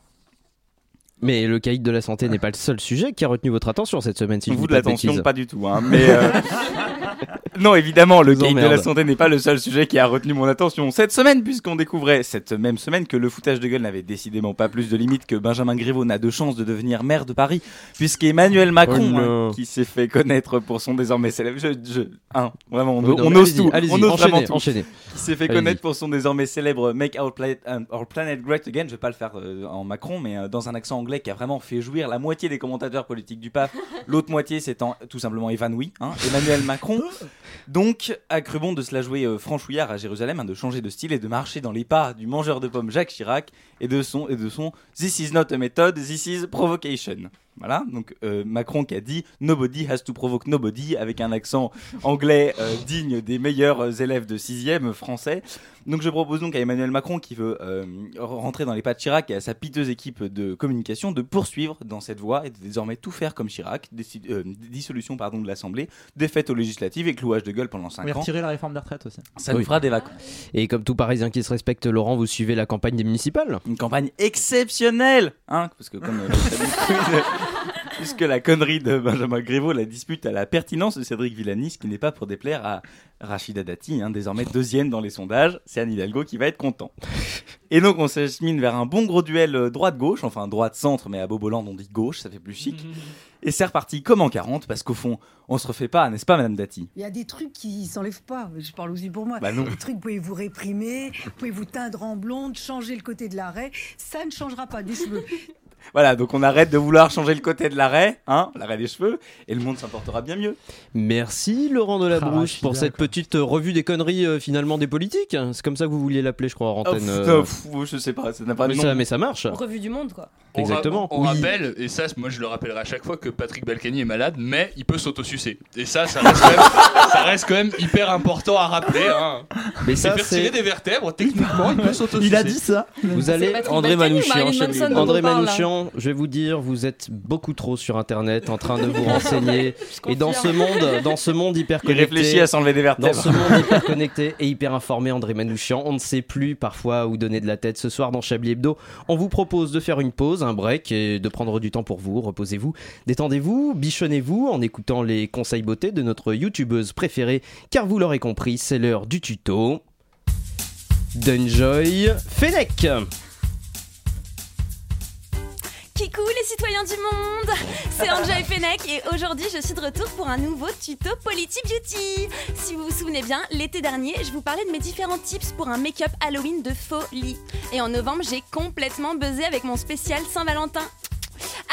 Mais le caïd de la santé n'est pas le seul sujet qui a retenu votre attention cette semaine, si je Vous dis de l'attention, pas du tout. hein, mais euh, non, évidemment, le cahier de la santé n'est pas le seul sujet qui a retenu mon attention cette semaine, puisqu'on découvrait cette même semaine que le foutage de gueule n'avait décidément pas plus de limites que Benjamin Griveaux n'a de chance de devenir maire de Paris, puisqu'Emmanuel Macron, Oh non. hein, qui s'est fait connaître pour son désormais célèbre, je, je- hein, vraiment, on, Oui, non, on ose allez-y, tout, allez-y, on ose enchaînez, vraiment tout. enchaînez. Qui s'est fait connaître pour son désormais célèbre Make Our Planet, um, Our Planet Great Again. Je vais pas le faire euh, en Macron, mais euh, dans un accent anglais qui a vraiment fait jouir la moitié des commentateurs politiques du PAF. L'autre moitié s'étant tout simplement évanoui. hein. Emmanuel Macron, donc, a cru bon de se la jouer euh, franchouillard à Jérusalem, hein, de changer de style et de marcher dans les pas du mangeur de pommes Jacques Chirac et de son, et de son This is not a method, this is provocation. Voilà, donc euh, Macron qui a dit Nobody has to provoke nobody avec un accent anglais euh, digne des meilleurs euh, élèves de 6e français. Donc je propose donc à Emmanuel Macron qui veut euh, rentrer dans les pas de Chirac et à sa piteuse équipe de communication de poursuivre dans cette voie et de désormais tout faire comme Chirac, euh, dissolution pardon, de l'Assemblée, défaite aux législatives et clouage de gueule pendant 5 On va ans. retirer la réforme des retraites aussi. Ça nous fera des vacances. Et comme tout Parisien qui se respecte, Laurent, vous suivez la campagne des municipales? Une campagne exceptionnelle, hein, parce que comme euh, puisque la connerie de Benjamin Griveaux la dispute à la pertinence de Cédric Villanis, qui n'est pas pour déplaire à Rachida Dati, hein, désormais deuxième dans les sondages, c'est Anne Hidalgo qui va être content. Et donc on s'achemine vers un bon gros duel euh, droite-gauche, enfin droite-centre, mais à Boboland on dit gauche, ça fait plus chic. Et c'est reparti comme en 40, parce qu'au fond, on se refait pas, n'est-ce pas Madame Dati? Il y a des trucs qui s'enlèvent pas. Je parle aussi pour moi. Bah non. Des trucs, vous pouvez vous réprimer, vous pouvez vous teindre en blonde, changer le côté de l'arrêt. Ça ne changera pas des cheveux. Voilà, donc on arrête de vouloir changer le côté de l'arrêt, hein, l'arrêt des cheveux, et le monde s'en portera bien mieux. Merci Laurent Delabrouche Ah, je pour cette petite euh, revue des conneries euh, finalement des politiques. C'est comme ça que vous vouliez l'appeler, je crois, en Oh, antenne. pff, euh. pff, je sais pas, ça n'a pas de mais, nom. ça, mais ça marche. Revue du monde, quoi. On ra- Exactement. On, Oui. rappelle, et ça, moi je le rappellerai à chaque fois que Patrick Balkany est malade, mais il peut s'autosucer. Et ça, ça reste, quand même, ça reste quand même hyper important à rappeler. Hein. Mais il ça, c'est- retirer des vertèbres, techniquement, il peut s'autosucer. Il a dit ça. Vous allez, André Manouchian, André on je vais vous dire, vous êtes beaucoup trop sur Internet en train de vous renseigner. et dans ce monde, dans ce monde hyper Il connecté, réfléchit à s'enlever des vertèbres. Dans ce monde hyper connecté et hyper informé, André Manouchian, on ne sait plus parfois où donner de la tête. Ce soir dans Chablis Hebdo, on vous propose de faire une pause, un break et de prendre du temps pour vous. Reposez-vous, détendez-vous, bichonnez-vous en écoutant les conseils beauté de notre youtubeuse préférée, car vous l'aurez compris, c'est l'heure du tuto. d'Enjoy Fennec. Kikou les citoyens du monde. C'est Enjoy Fennec et aujourd'hui je suis de retour pour un nouveau tuto Polity Beauty. Si vous vous souvenez bien, l'été dernier je vous parlais de mes différents tips pour un make-up Halloween de folie. Et en novembre j'ai complètement buzzé avec mon spécial Saint-Valentin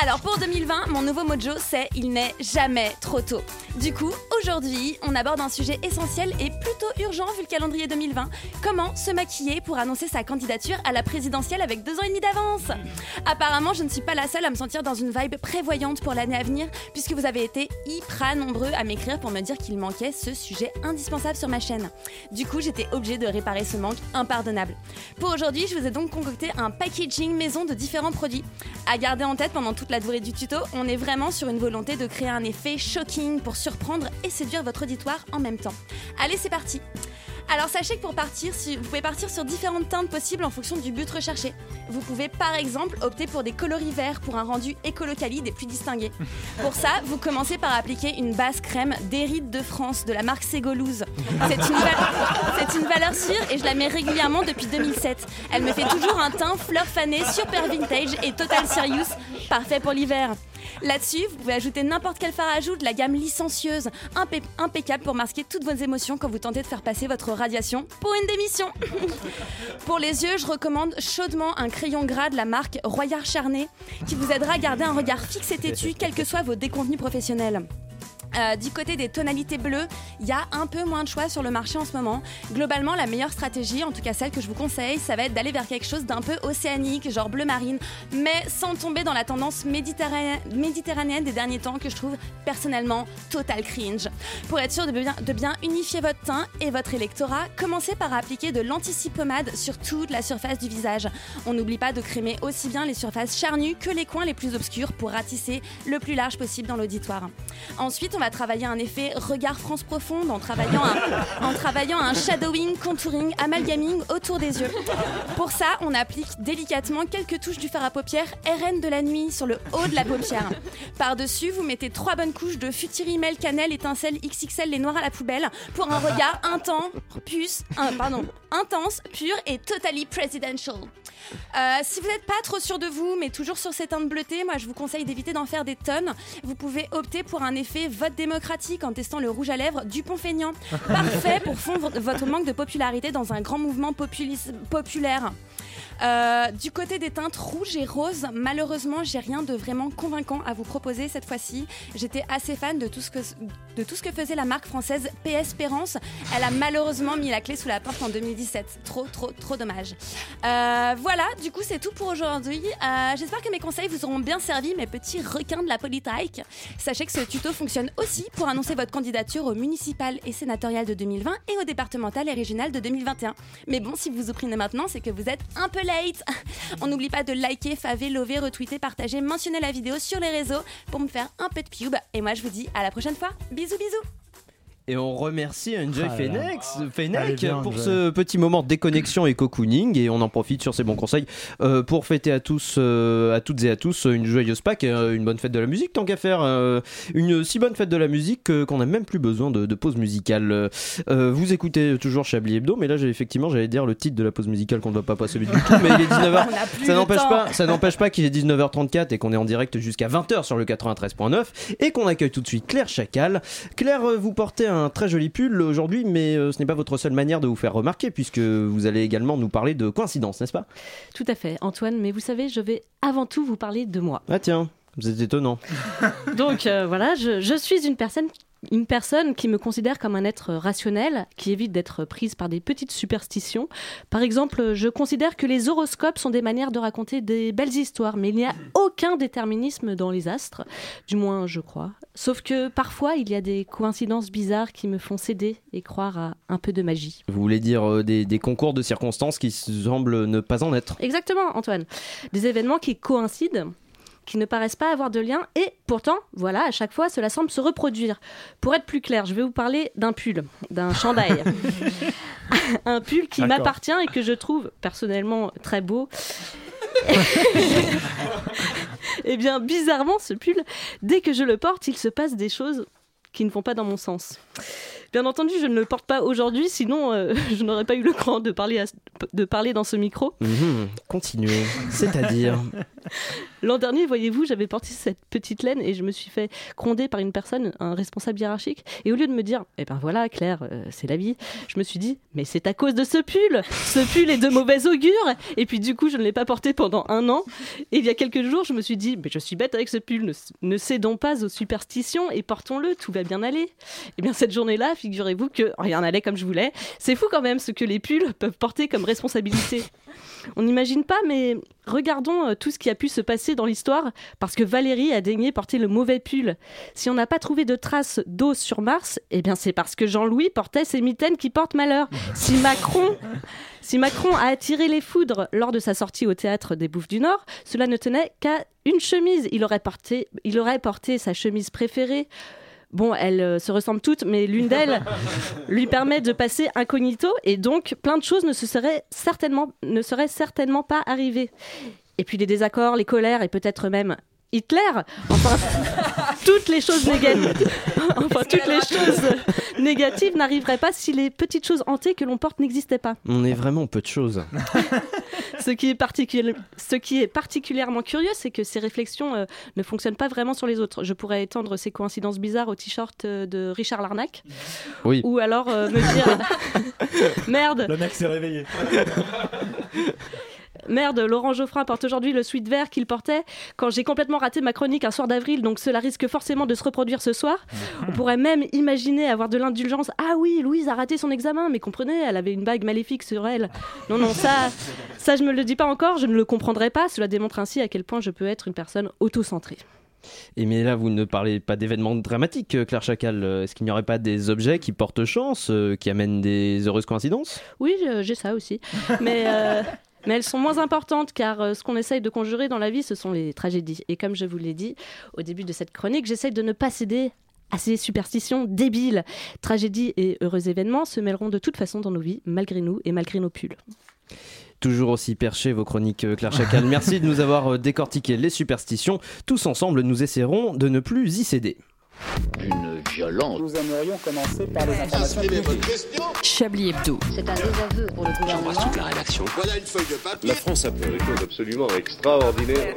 alors pour 2020, mon nouveau mojo c'est il n'est jamais trop tôt. Du coup, aujourd'hui, on aborde un sujet essentiel et plutôt urgent vu le calendrier 2020. Comment se maquiller pour annoncer sa candidature à la présidentielle avec deux ans et demi d'avance? Apparemment, je ne suis pas la seule à me sentir dans une vibe prévoyante pour l'année à venir puisque vous avez été hyper nombreux à m'écrire pour me dire qu'il manquait ce sujet indispensable sur ma chaîne. Du coup, j'étais obligée de réparer ce manque impardonnable. Pour aujourd'hui, je vous ai donc concocté un packaging maison de différents produits. À garder en tête pendant toute la durée du tuto, on est vraiment sur une volonté de créer un effet shocking pour surprendre et séduire votre auditoire en même temps. Allez, c'est parti alors sachez que pour partir, si- vous pouvez partir sur différentes teintes possibles en fonction du but recherché. Vous pouvez par exemple opter pour des coloris verts pour un rendu écolocali des plus distingués. Pour ça, vous commencez par appliquer une base crème d'Hérite de France de la marque Ségolouse. C'est une, val- c'est une valeur sûre et je la mets régulièrement depuis 2007. Elle me fait toujours un teint fleur fané super vintage et total serious, parfait pour l'hiver. Là-dessus, vous pouvez ajouter n'importe quel fard à de la gamme licencieuse, impeccable pour masquer toutes vos émotions quand vous tentez de faire passer votre radiation pour une démission. pour les yeux, je recommande chaudement un crayon gras de la marque Royard Charnay qui vous aidera à garder un regard fixe et têtu, quels que soient vos déconvenus professionnels. Euh, du côté des tonalités bleues, il y a un peu moins de choix sur le marché en ce moment. Globalement, la meilleure stratégie, en tout cas celle que je vous conseille, ça va être d'aller vers quelque chose d'un peu océanique, genre bleu marine, mais sans tomber dans la tendance méditerranéenne, des derniers temps que je trouve personnellement total cringe. Pour être sûr de bien, unifier votre teint et votre électorat, commencez par appliquer de l'antici-pommade sur toute la surface du visage. On n'oublie pas de crémer aussi bien les surfaces charnues que les coins les plus obscurs pour ratisser le plus large possible dans l'auditoire. Ensuite, on va travailler un effet regard France profonde en travaillant un, en travaillant un shadowing, contouring, amalgaming autour des yeux. Pour ça, on applique délicatement quelques touches du fard à paupières RN de la nuit sur le haut de la paupière. Par-dessus, vous mettez trois bonnes couches de futurimel, cannelle, étincelle, XXL, les noirs à la poubelle pour un regard intense, puce, intense, pur et totally presidential. Euh, si vous n'êtes pas trop sûr de vous, mais toujours sur ces teintes bleutées, moi je vous conseille d'éviter d'en faire des tonnes. Vous pouvez opter pour un effet démocratique en testant le rouge à lèvres Dupont-Feignant. Parfait pour fondre votre manque de popularité dans un grand mouvement populaire. Euh, du côté des teintes rouges et roses, malheureusement, j'ai rien de vraiment convaincant à vous proposer cette fois-ci. J'étais assez fan de tout, ce que, de tout ce que faisait la marque française PS Espérance. Elle a malheureusement mis la clé sous la porte en 2017. Trop, trop, trop dommage. Euh, voilà, du coup, c'est tout pour aujourd'hui. Euh, J'espère que mes conseils vous auront bien servi, mes petits requins de la politique. Sachez que ce tuto fonctionne aussi pour annoncer votre candidature au municipal et sénatorial de 2020 et au départemental et régional de 2021. Mais bon, si vous vous prenez maintenant, c'est que vous êtes un peu On n'oublie pas de liker, faver, lover, retweeter, partager, mentionner la vidéo sur les réseaux pour me faire un peu de pub. Et moi, je vous dis à la prochaine fois. Bisous, bisous. Et on remercie Enjoy Ah bien, pour Enjoy. ce petit moment de déconnexion et cocooning et on en profite sur ces bons conseils euh, pour fêter à tous, euh, à toutes et à tous une joyeuse Pâques, et, euh, une bonne fête de la musique tant qu'à faire, euh, une si bonne fête de la musique euh, qu'on n'a même plus besoin de, de pause musicale. Euh, vous écoutez toujours Chablis Hebdo, mais là j'ai effectivement j'allais dire le titre de la pause musicale qu'on ne doit pas passer du tout, mais il est 19h. On n'a plus Ça n'empêche pas, ça n'empêche pas qu'il est 19h34 et qu'on est en direct jusqu'à 20h sur le 93.9 et qu'on accueille tout de suite Claire Chacal. Claire, vous portez un, un très joli pull aujourd'hui, mais euh, ce n'est pas votre seule manière de vous faire remarquer, puisque vous allez également nous parler de coïncidence, n'est-ce pas? Tout à fait, Antoine, mais vous savez, je vais avant tout vous parler de moi. Ah tiens, vous êtes étonnant. Donc euh, voilà, je, je suis une personne une personne qui me considère comme un être rationnel, qui évite d'être prise par des petites superstitions. Par exemple, je considère que les horoscopes sont des manières de raconter des belles histoires, mais il n'y a aucun déterminisme dans les astres, du moins je crois. Sauf que parfois, il y a des coïncidences bizarres qui me font céder et croire à un peu de magie. Vous voulez dire euh, des, des concours de circonstances qui semblent ne pas en être? Exactement, Antoine. Des événements qui coïncident qui ne paraissent pas avoir de lien et pourtant, voilà, à chaque fois, cela semble se reproduire. Pour être plus clair, je vais vous parler d'un pull, d'un chandail. un pull qui m'appartient et que je trouve personnellement très beau. Eh bien, bizarrement, ce pull, dès que je le porte, il se passe des choses qui ne vont pas dans mon sens. Bien entendu, je ne le porte pas aujourd'hui, sinon euh, je n'aurais pas eu le cran de parler, à- de parler dans ce micro. Mhm, Continuez, c'est-à-dire L'an dernier, voyez-vous, j'avais porté cette petite laine et je me suis fait gronder par une personne, un responsable hiérarchique. Et au lieu de me dire, eh ben voilà, Claire, euh, c'est la vie, je me suis dit, mais c'est à cause de ce pull Ce pull est de mauvais augure Et puis du coup, je ne l'ai pas porté pendant un an. Et il y a quelques jours, je me suis dit, mais je suis bête avec ce pull, ne, ne cédons pas aux superstitions et portons-le, tout va bien aller. Et bien cette journée-là, figurez-vous que rien n'allait comme je voulais. C'est fou quand même ce que les pulls peuvent porter comme responsabilité. On n'imagine pas, mais regardons euh, tout ce qui a pu se passer dans l'histoire parce que Valérie a daigné porter le mauvais pull. Si on n'a pas trouvé de traces d'eau sur Mars, eh bien c'est parce que Jean-Louis portait ses mitaines qui portent malheur. Si Macron, si Macron a attiré les foudres lors de sa sortie au théâtre des Bouffes du Nord, cela ne tenait qu'à une chemise. Il aurait porté, il aurait porté sa chemise préférée. Bon, elles euh, se ressemblent toutes, mais l'une d'elles lui permet de passer incognito et donc plein de choses ne se seraient certainement, ne seraient certainement pas arrivées. Et puis les désaccords, les colères et peut-être même Hitler. Enfin, toutes les choses négatives, enfin toutes les choses négatives n'arriveraient pas si les petites choses hantées que l'on porte n'existaient pas. On est vraiment peu de choses. Ce qui est, particuli- ce qui est particulièrement curieux, c'est que ces réflexions euh, ne fonctionnent pas vraiment sur les autres. Je pourrais étendre ces coïncidences bizarres au t-shirt euh, de Richard Larnac. Oui. Ou alors euh, me dire Merde Le mec s'est réveillé. Merde, Laurent Geoffrin porte aujourd'hui le sweat vert qu'il portait quand j'ai complètement raté ma chronique un soir d'avril, donc cela risque forcément de se reproduire ce soir. On pourrait même imaginer avoir de l'indulgence. Ah oui, Louise a raté son examen, mais comprenez, elle avait une bague maléfique sur elle. Non, non, ça, ça je me le dis pas encore, je ne le comprendrai pas. Cela démontre ainsi à quel point je peux être une personne autocentrée. Et mais là, vous ne parlez pas d'événements dramatiques, euh, Claire Chacal. Euh, Est-ce qu'il n'y aurait pas des objets qui portent chance, euh, qui amènent des heureuses coïncidences? Oui, j'ai ça aussi. Mais, euh, mais elles sont moins importantes car euh, ce qu'on essaye de conjurer dans la vie, ce sont les tragédies. Et comme je vous l'ai dit au début de cette chronique, j'essaye de ne pas céder à ces superstitions débiles. Tragédies et heureux événements se mêleront de toute façon dans nos vies, malgré nous et malgré nos pulls. Toujours aussi perché vos chroniques, euh, Claire Chacal. Merci de nous avoir euh, décortiqué les superstitions. Tous ensemble, nous essaierons de ne plus y céder. Une violence. Nous aimerions commencer par les informations publiques. Chablis Hebdo. C'est un désaveu pour le gouvernement. rédaction. Voilà une feuille de papier. La France a fait des choses absolument extraordinaires.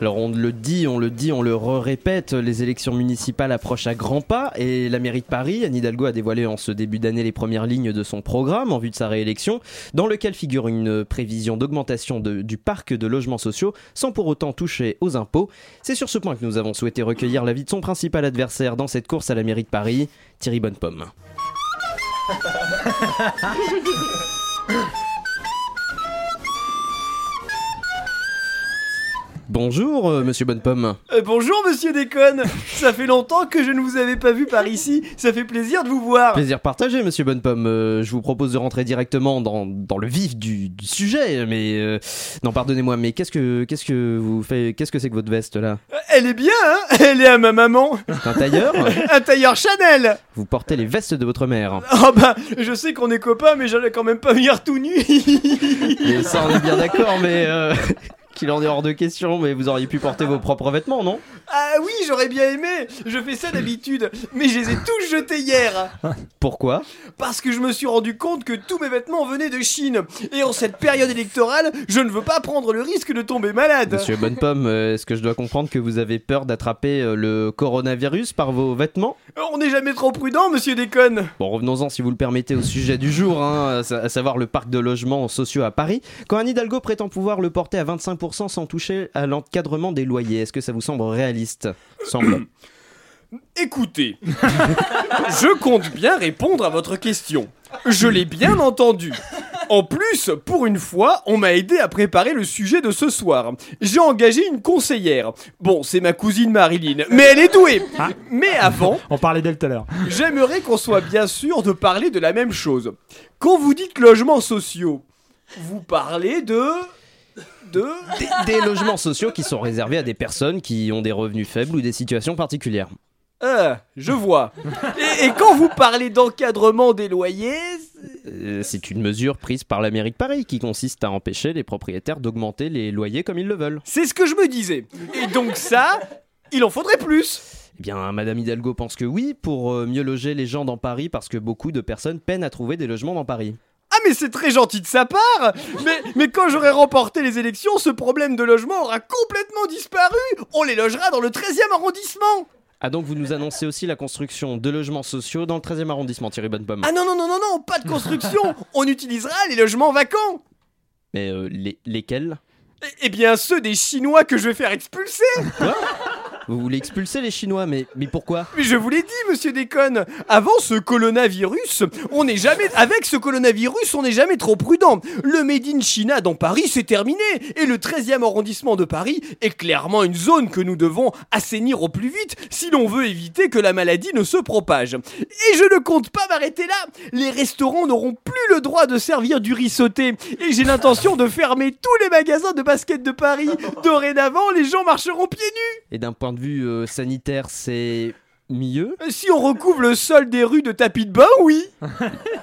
Alors on le dit, on le dit, on le répète, les élections municipales approchent à grands pas et la mairie de Paris, Anne Hidalgo a dévoilé en ce début d'année les premières lignes de son programme en vue de sa réélection, dans lequel figure une prévision d'augmentation du parc de logements sociaux sans pour autant toucher aux impôts. C'est sur ce point que nous avons souhaité recueillir l'avis de son principal adversaire dans cette course à la mairie de Paris, Thierry Bonnepomme. Bonjour, euh, monsieur Bonnepomme. Euh, bonjour monsieur Déconne. Ça fait longtemps que je ne vous avais pas vu par ici, ça fait plaisir de vous voir. Plaisir partagé, monsieur Bonnepomme. Euh, je vous propose de rentrer directement dans, dans le vif du, du sujet, mais euh, non, pardonnez-moi, mais qu'est-ce que qu'est-ce que vous faites Qu'est-ce que c'est que votre veste là? Elle est bien, hein? Elle est à ma maman. Un tailleur? Un tailleur Chanel. Vous portez les vestes de votre mère. Oh bah, je sais qu'on est copains, mais j'allais quand même pas venir tout nu. Ça, on est bien d'accord, mais euh, qu'il en est hors de question, mais vous auriez pu porter vos propres vêtements, non? Ah oui, j'aurais bien aimé. Je fais ça d'habitude, mais je les ai tous jetés hier. Pourquoi? Parce que je me suis rendu compte que tous mes vêtements venaient de Chine. Et en cette période électorale, je ne veux pas prendre le risque de tomber malade. Monsieur Bonne Pomme, euh, est-ce que je dois comprendre que vous avez peur d'attraper euh, le coronavirus par vos vêtements? On n'est jamais trop prudent, monsieur Déconne. Bon, revenons-en, si vous le permettez, au sujet du jour, hein, à sa- à savoir le parc de logements sociaux à Paris. Quand Anne Hidalgo prétend pouvoir le porter à 25% sans toucher à l'encadrement des loyers, est-ce que ça vous semble réaliste? Semble. Écoutez, je compte bien répondre à votre question. Je l'ai bien entendu. En plus, pour une fois, on m'a aidé à préparer le sujet de ce soir. J'ai engagé une conseillère. Bon, c'est ma cousine Marilyn, mais elle est douée. Mais avant, On parlait d'elle tout à l'heure. j'aimerais qu'on soit bien sûr de parler de la même chose. Quand vous dites logements sociaux, vous parlez de... de... Des, des logements sociaux qui sont réservés à des personnes qui ont des revenus faibles ou des situations particulières. Ah, je vois. Et, et quand vous parlez d'encadrement des loyers, Euh, C'est une mesure prise par la mairie de Paris qui consiste à empêcher les propriétaires d'augmenter les loyers comme ils le veulent. c'est ce que je me disais. Et donc ça, il en faudrait plus. Eh bien, Madame Hidalgo pense que oui, pour euh, mieux loger les gens dans Paris, parce que beaucoup de personnes peinent à trouver des logements dans Paris. Ah mais c'est très gentil de sa part. Mais, mais quand j'aurai remporté les élections, ce problème de logement aura complètement disparu. On les logera dans le 13e arrondissement. Ah donc vous nous annoncez aussi la construction de logements sociaux dans le 13e arrondissement, Thierry Bonnepomme. Ah non, non, non, non, non, pas de construction. On utilisera les logements vacants. Mais euh, les, lesquels? Eh bien ceux des Chinois que je vais faire expulser Vous voulez expulser les Chinois, mais, mais pourquoi? Mais je vous l'ai dit, monsieur Déconne Avant ce coronavirus, on n'est jamais... Avec ce coronavirus, on n'est jamais trop prudent. Le Made in China dans Paris, c'est terminé. Et le 13e arrondissement de Paris est clairement une zone que nous devons assainir au plus vite si l'on veut éviter que la maladie ne se propage. Et je ne compte pas m'arrêter là. Les restaurants n'auront plus le droit de servir du riz sauté. Et j'ai l'intention de fermer tous les magasins de basket de Paris. Dorénavant, les gens marcheront pieds nus. Et d'un point de vue euh, sanitaire, c'est mieux. Si on recouvre le sol des rues de tapis de bain, oui.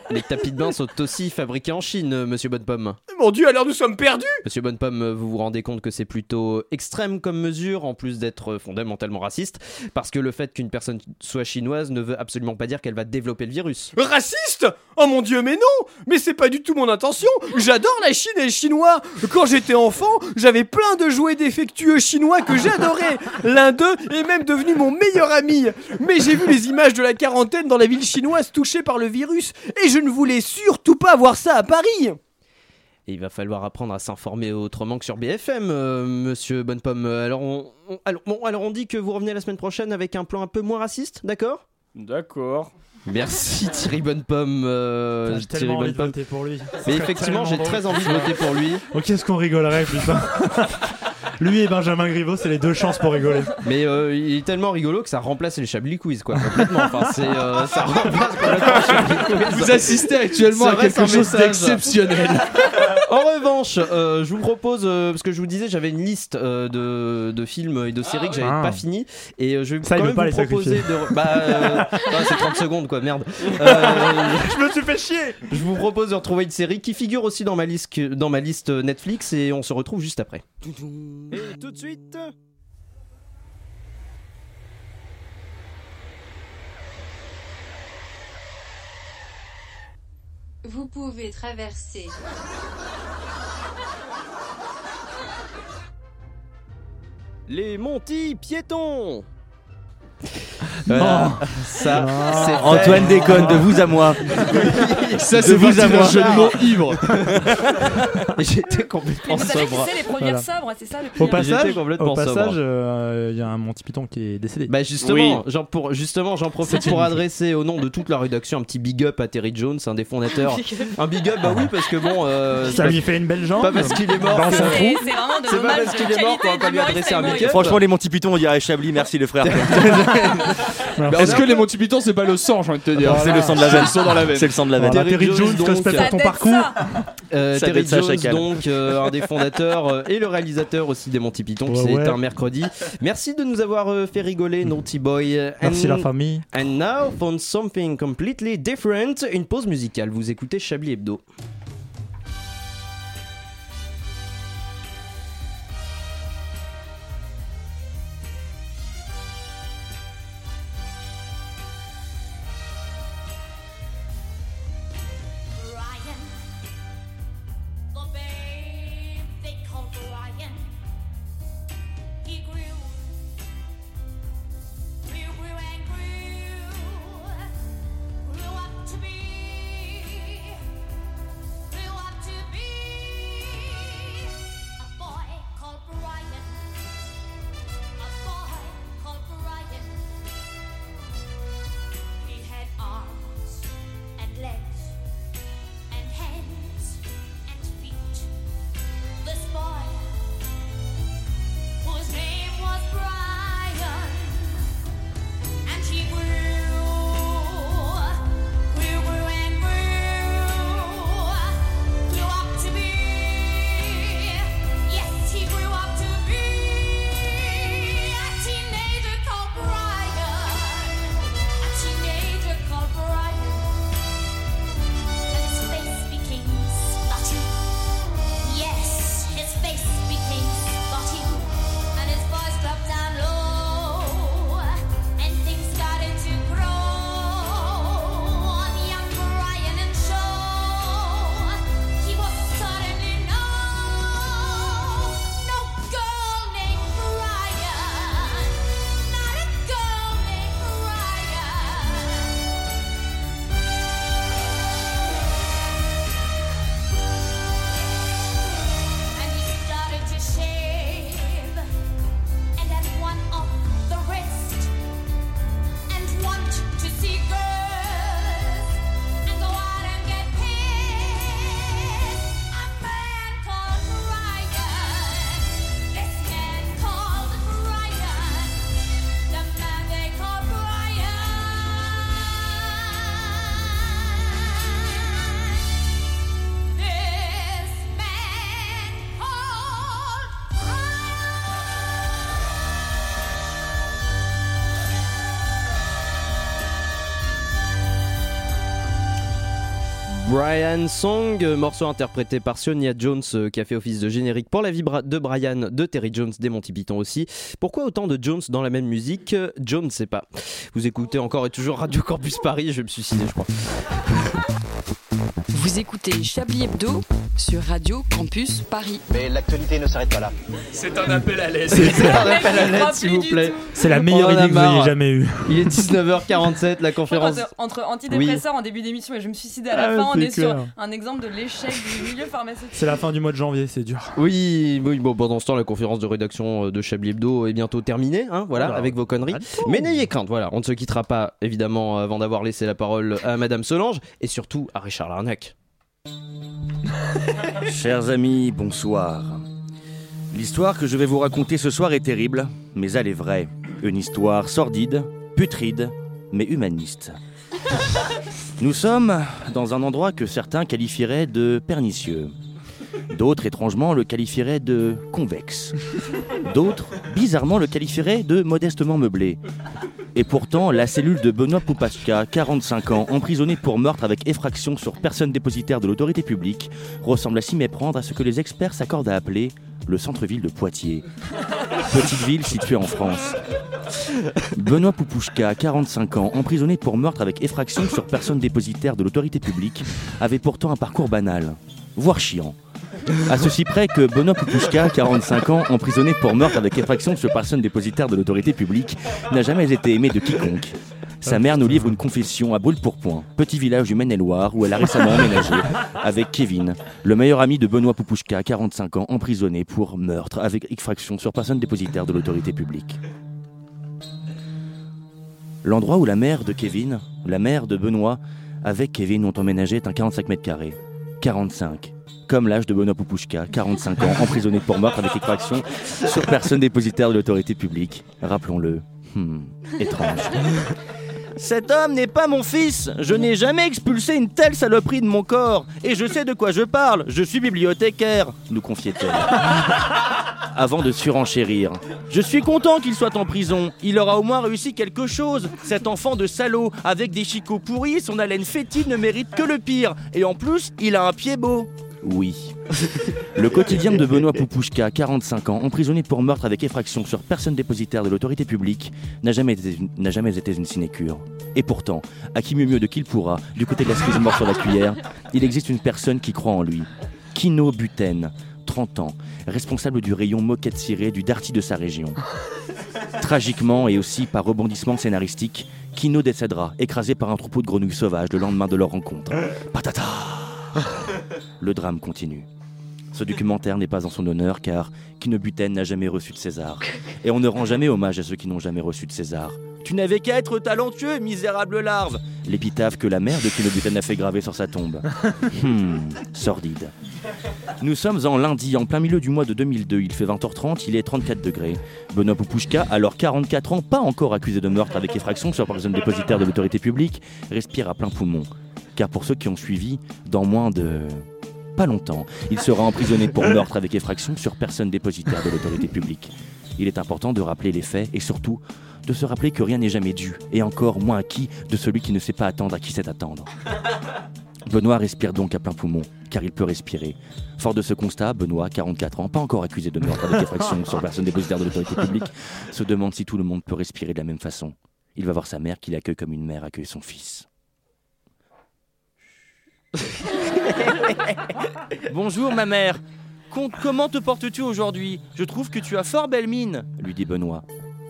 Les tapis de bain sont aussi fabriqués en Chine, monsieur Bonnepomme. Mon dieu, alors nous sommes perdus. Monsieur Bonnepomme, vous vous rendez compte que c'est plutôt extrême comme mesure, en plus d'être fondamentalement raciste, parce que le fait qu'une personne soit chinoise ne veut absolument pas dire qu'elle va développer le virus. Raciste? Oh mon dieu, mais non! Mais c'est pas du tout mon intention. J'adore la Chine et les Chinois. Quand j'étais enfant, j'avais plein de jouets défectueux chinois que j'adorais. L'un d'eux est même devenu mon meilleur ami Mais j'ai vu les images de la quarantaine dans la ville chinoise touchée par le virus, et je ne voulais surtout pas voir ça à Paris Et il va falloir apprendre à s'informer autrement que sur BFM, euh, monsieur Bonnepomme. Alors on, on- alors, bon, alors on dit que vous revenez la semaine prochaine avec un plan un peu moins raciste, d'accord? D'accord. Merci Thierry Bonnepomme. euh, J'ai Thierry tellement envie de voter pour lui. Mais effectivement, j'ai très envie de voter pour lui. Oh, qu'est-ce qu'on rigolerait, putain. lui et Benjamin Griveaux, c'est les deux chances pour rigoler. Mais euh, il est tellement rigolo que ça remplace les Chablis Quiz, quoi, complètement. Enfin, c'est, euh, ça remplace complètement les Chablis Quiz. Vous assistez actuellement Ça à quelque chose d'exceptionnel. En revanche, euh, je vous propose, euh, parce que je vous disais, j'avais une liste euh, de, de films et de séries que j'avais Ah. pas fini, et je vais Ça, il quand veut même pas vous les proposer sacrifier. de. Bah, euh, ouais, c'est 30 secondes, quoi, merde. Euh, Je me suis fait chier je vous propose de retrouver une série qui figure aussi dans ma liste, dans ma liste Netflix, et on se retrouve juste après. Et tout de suite Vous pouvez traverser. Les Monty piétons Voilà. Non. Ça, Non. c'est. Antoine déconne de vous à moi. Ça, De c'est vous vous à moi. jeu de mots ivre. J'étais complètement Vous savez que sobre. c'est les premières Voilà. sobres, c'est ça le Au pire. passage, J'étais complètement au passage, sobre. euh, il y a un Monty Python qui est décédé. Bah justement, j'en pour, justement, j'en profite pour adresser au nom de toute la rédaction un petit big up à Terry Jones, un des fondateurs. un big up, bah oui, parce que bon, euh, Ça lui fait une belle jambe. pas parce qu'il est mort. Que- son C'est trou. c'est vraiment de C'est pas l'hommage parce qu'il est mort qu'on va qualité pas lui d'humoriste adresser un tellement big up. Franchement, les Monty Python, on dirait Chablis, merci les frères. Est-ce que les Monty Python, c'est pas le sang, j'ai envie de te dire C'est le sang de la veine. le sang dans la veine. C'est le sang de la veine. Terry Terry Jones, respecte Ça ton parcours. Euh, Terry Jones, chacal. donc euh, un des fondateurs euh, et le réalisateur aussi des Monty Python, c'est un mercredi. Merci de nous avoir euh, fait rigoler, Naughty Boy. Merci And- la famille. And now for something completely different, une pause musicale. Vous écoutez Chablis Hebdo. Brian Song, euh, morceau interprété par Sonia Jones euh, qui a fait office de générique pour la vie de Brian de Terry Jones des Monty Python aussi. Pourquoi autant de Jones dans la même musique Euh, Jones ne sait pas. Vous écoutez encore et toujours Radio Campus Paris, je vais me suicider je crois. Vous écoutez Chablis Hebdo sur Radio Campus Paris. Mais l'actualité ne s'arrête pas là. C'est un appel à l'aide. C'est un appel à l'aide s'il vous plaît. C'est la meilleure idée que vous ayez jamais eue. Il est 19h47, la conférence. Entre, entre antidépresseurs en début d'émission et je me suicidais à la Ah, fin, on est sur un exemple de l'échec du milieu pharmaceutique. C'est la fin du mois de janvier, c'est dur. Oui, oui, bon, pendant ce temps, la conférence de rédaction euh, de Chablis Hebdo est bientôt terminée, hein, voilà, Voilà. avec vos conneries. Mais n'ayez crainte, voilà, on ne se quittera pas, évidemment, avant d'avoir laissé la parole à Madame Solange et surtout à Richard Larnac. Chers amis, bonsoir. L'histoire que je vais vous raconter ce soir est terrible, mais elle est vraie. Une histoire sordide, putride, mais humaniste. Nous sommes dans un endroit que certains qualifieraient de pernicieux. D'autres, étrangement, le qualifieraient de convexe. D'autres, bizarrement, le qualifieraient de modestement meublé. Et pourtant, la cellule de Benoît Poupachka, 45 ans, emprisonné pour meurtre avec effraction sur personne dépositaire de l'autorité publique, ressemble à s'y méprendre à ce que les experts s'accordent à appeler le centre-ville de Poitiers. Petite ville située en France. Benoît Poupouchka, 45 ans, emprisonné pour meurtre avec effraction sur personne dépositaire de l'autorité publique, avait pourtant un parcours banal, voire chiant. À ceci près que Benoît Poupouchka, 45 ans, emprisonné pour meurtre avec effraction sur personne dépositaire de l'autorité publique, n'a jamais été aimé de quiconque. Sa mère nous livre une confession à Brûle-Pourpoint, petit village du Maine-et-Loire où elle a récemment emménagé avec Kevin, le meilleur ami de Benoît Poupouchka, 45 ans, emprisonné pour meurtre avec effraction sur personne dépositaire de l'autorité publique. L'endroit où la mère de Kevin, la mère de Benoît, avec Kevin ont emménagé est un 45 mètres carrés. 45. Comme l'âge de Benoît Poupouchka, 45 ans, emprisonné pour meurtre avec effraction sur personne dépositaire de l'autorité publique. Rappelons-le. Hmm, étrange. Cet homme n'est pas mon fils. Je n'ai jamais expulsé une telle saloperie de mon corps. Et je sais de quoi je parle. Je suis bibliothécaire, nous confiait-elle. Avant de surenchérir. Je suis content qu'il soit en prison. Il aura au moins réussi quelque chose. Cet enfant de salaud, avec des chicots pourris, son haleine fétide ne mérite que le pire. Et en plus, il a un pied beau. Oui. Le quotidien de Benoît Poupouchka, 45 ans, emprisonné pour meurtre avec effraction sur personne dépositaire de l'autorité publique, n'a jamais, été une- jamais sinécure. Et pourtant, à qui mieux mieux de qui il pourra, du côté de la cerise mort sur la cuillère, il existe une personne qui croit en lui. Kino Buten, 30 ans, responsable du rayon moquette cirée du Darty de sa région. Tragiquement et aussi par rebondissement scénaristique, Kino décédera, écrasé par un troupeau de grenouilles sauvages le lendemain de leur rencontre. Patata Le drame continue. Ce documentaire n'est pas en son honneur car Kino Buten n'a jamais reçu de César. Et on ne rend jamais hommage à ceux qui n'ont jamais reçu de César. Tu n'avais qu'à être talentueux, misérable larve L'épitaphe que la mère de Kino Buten a fait graver sur sa tombe. Hmm, sordide. Nous sommes en lundi, en plein milieu du mois de 2002. Il fait 20h30, il est 34 degrés. Benoît Poupouchka, alors 44 ans, pas encore accusé de meurtre avec effraction sur personne dépositaire de l'autorité publique, respire à plein poumon. Car pour ceux qui ont suivi, dans moins de. pas longtemps, il sera emprisonné pour meurtre avec effraction sur personne dépositaire de l'autorité publique. Il est important de rappeler les faits et surtout de se rappeler que rien n'est jamais dû, et encore moins acquis de celui qui ne sait pas attendre à qui sait attendre. Benoît respire donc à plein poumon, car il peut respirer. Fort de ce constat, Benoît, 44 ans, pas encore accusé de meurtre avec effraction sur personne dépositaire de l'autorité publique, se demande si tout le monde peut respirer de la même façon. Il va voir sa mère qu'il accueille comme une mère accueille son fils. Bonjour ma mère. Com- comment te portes-tu aujourd'hui? Je trouve que tu as fort belle mine, lui dit Benoît.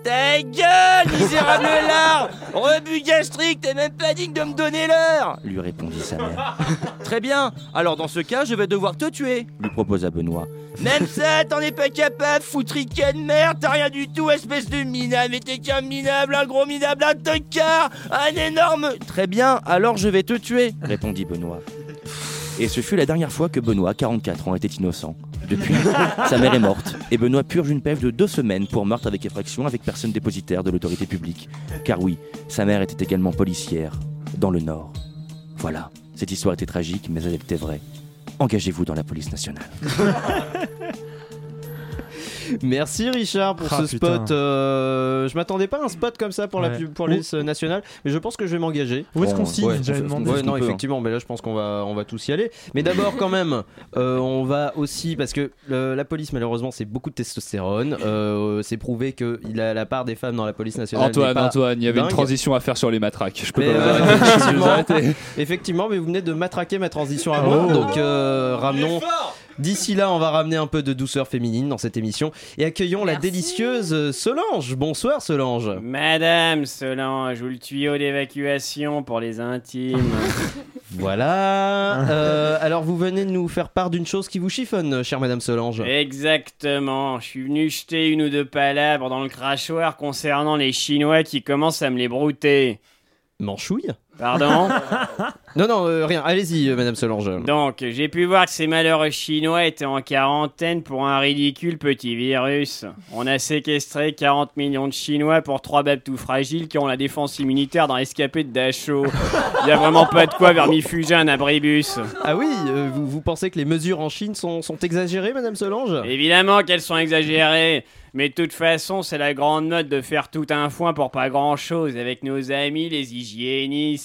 Ta gueule, misérable lard. Rebut gastrique, t'es même pas digne de me donner l'heure. Lui répondit sa mère. Très bien, alors dans ce cas, je vais devoir te tuer, lui proposa Benoît. Même ça, t'en es pas capable, foutriquet de merde, t'as rien du tout, espèce de minable, mais t'es qu'un minable, un gros minable, un tocard, un énorme... Très bien, alors je vais te tuer, répondit Benoît. Et ce fut la dernière fois que Benoît, 44 ans, était innocent. Depuis, sa mère est morte, et Benoît purge une pève de deux semaines pour meurtre avec effraction avec personne dépositaire de l'autorité publique. Car oui, sa mère était également policière, dans le Nord. Voilà, cette histoire était tragique, mais elle était vraie. Engagez-vous dans la police nationale. Merci Richard pour Ah, ce putain. spot. euh, je m'attendais pas à un spot comme ça pour la pub- pour les euh, nationales, mais je pense que je vais m'engager. Où est-ce qu'on signe ouais, J'avais demandé. non, hein. effectivement, mais là je pense qu'on va on va tous y aller. Mais d'abord quand même, euh, on va aussi parce que le- la police malheureusement c'est beaucoup de testostérone. Euh, c'est prouvé que il a la part des femmes dans la police nationale. Antoine, pas Antoine, il y avait une transition à faire sur les matraques. Je peux Mais, pas euh, vous effectivement, effectivement, mais vous venez de matraquer ma transition à moi. Oh. Donc euh, ramenons. D'ici là, on va ramener un peu de douceur féminine dans cette émission et accueillons la délicieuse Solange. Bonsoir Solange. Madame Solange, ou le tuyau d'évacuation pour les intimes. Voilà. Euh, alors vous venez de nous faire part d'une chose qui vous chiffonne, chère Madame Solange. Exactement, je suis venu jeter une ou deux palabres dans le crachoir concernant les Chinois qui commencent à me les brouter. Manchouille Pardon Non, non, euh, rien. Allez-y, euh, Madame Solange. Donc, j'ai pu voir que ces malheureux Chinois étaient en quarantaine pour un ridicule petit virus. On a séquestré 40 millions de Chinois pour trois babes tout fragiles qui ont la défense immunitaire dans l'escapé de Dachau. Il a vraiment pas de quoi vermifuger un abribus. Ah oui, euh, vous, vous pensez que les mesures en Chine sont, sont exagérées, Madame Solange? Évidemment qu'elles sont exagérées. Mais de toute façon, c'est la grande mode de faire tout un foin pour pas grand chose avec nos amis les hygiénistes.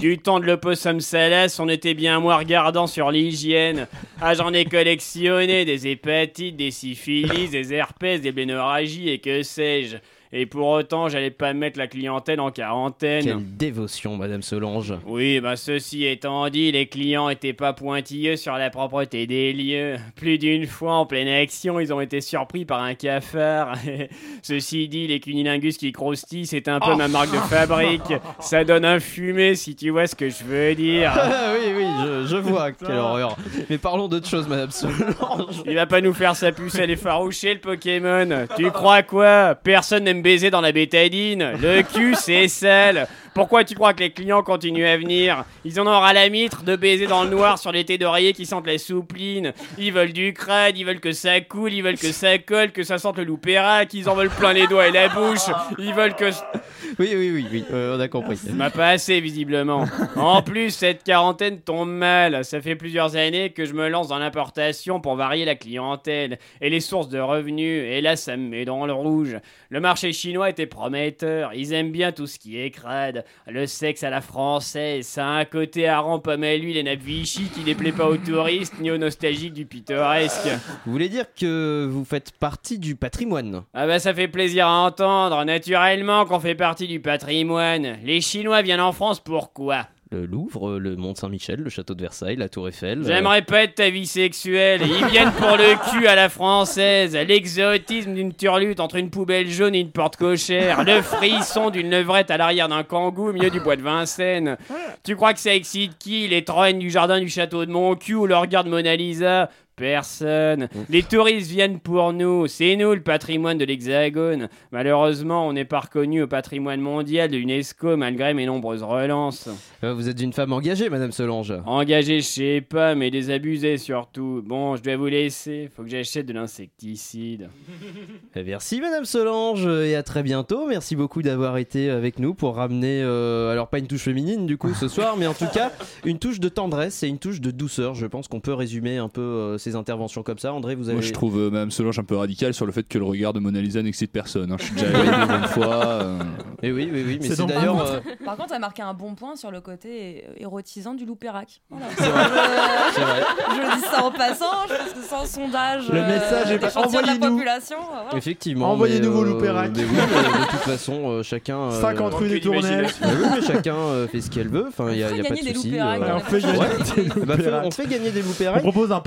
Du temps de l'opossum salace, on était bien moins regardant sur l'hygiène. Ah, j'en ai collectionné des hépatites, des syphilis, des herpès, des blénorragies et que sais-je. Et pour autant, j'allais pas mettre la clientèle en quarantaine. Quelle dévotion, Madame Solange. Oui, bah ceci étant dit, les clients étaient pas pointilleux sur la propreté des lieux. Plus d'une fois en pleine action, ils ont été surpris par un cafard. ceci dit, les cunilingus qui croustillent, c'est un peu Oh. ma marque de fabrique. Ça donne un fumé si tu vois ce que je veux dire. Oui, oui, je, je vois, quelle horreur. Mais parlons d'autre chose, Madame Solange. Il va pas nous faire sa pucelle effarouchée, le Pokémon. Tu crois quoi? Personne n'aime baiser dans la bétadine. Le cul, c'est sale. Pourquoi tu crois que les clients continuent à venir Ils en ont ras la mitre de baiser dans le noir sur les thés d'oreiller qui sentent la soupline. Ils veulent du crade, ils veulent que ça coule, ils veulent que ça colle, que ça sente le loupérac, ils en veulent plein les doigts et la bouche. Ils veulent que... Oui, oui, oui, oui, euh, on a compris. Ça m'a pas assez, visiblement. En plus, cette quarantaine tombe mal. Ça fait plusieurs années que je me lance dans l'importation pour varier la clientèle et les sources de revenus. Et là, ça me met dans le rouge. Le marché chinois était prometteur. Ils aiment bien tout ce qui est crade. Le sexe à la française. Ça a un côté hareng pomme à l'huile et nappe Vichy qui ne plaît pas aux touristes ni aux nostalgiques du pittoresque. Vous voulez dire que vous faites partie du patrimoine? Ah bah ça fait plaisir à entendre, naturellement qu'on fait partie du patrimoine. Les Chinois viennent en France pourquoi? Le Louvre, le Mont Saint-Michel, le château de Versailles, la Tour Eiffel. euh, J'aimerais pas être ta vie sexuelle. Ils viennent pour le cul à la française. L'exotisme d'une turlute entre une poubelle jaune et une porte cochère. Le frisson d'une levrette à l'arrière d'un kangou au milieu du bois de Vincennes. Tu crois que ça excite qui? Les trognes du jardin du château de Montcu ou le regard de Mona Lisa? Personne. Les touristes viennent pour nous. C'est nous le patrimoine de l'Hexagone. Malheureusement, on n'est pas reconnu au patrimoine mondial de l'UNESCO malgré mes nombreuses relances. euh, Vous êtes une femme engagée, Madame Solange. Engagé, je sais pas, mais désabusé surtout. Bon, je dois vous laisser. Faut que j'achète de l'insecticide. Eh, Merci Madame Solange et à très bientôt. Merci beaucoup d'avoir été avec nous pour ramener, euh, alors pas une touche féminine du coup ce soir, mais en tout cas une touche de tendresse et une touche de douceur. Je pense qu'on peut résumer un peu euh, ces interventions comme ça. André, vous avez... Moi, je trouve euh, Madame Solange un peu radical sur le fait que le regard de Mona Lisa n'excite personne. hein. Je suis déjà allé bonnes fois. euh. Et oui, oui, oui, mais C'est c'est donc- d'ailleurs... Euh, Par contre, t'as marqué un bon point sur le côté é- érotisant du loupérac. Voilà. C'est vrai. Je- C'est vrai. Je dis ça en passant, je pense que c'est un sondage. Le message est pas- d'échantillon de la envoyez-nous. population. euh, voilà. Effectivement. Envoyez-nous mais, vos euh, loupéracs. mais oui, euh, de toute façon, euh, chacun. euh, 50 rue des Tournelles. Ah oui, mais chacun euh, fait ce qu'elle veut. Enfin, il y a, On y a fait pas de gagner des souci. euh, On fait gagner des Bah, fait- loupéracs. on fait gagner des On loupéracs. propose un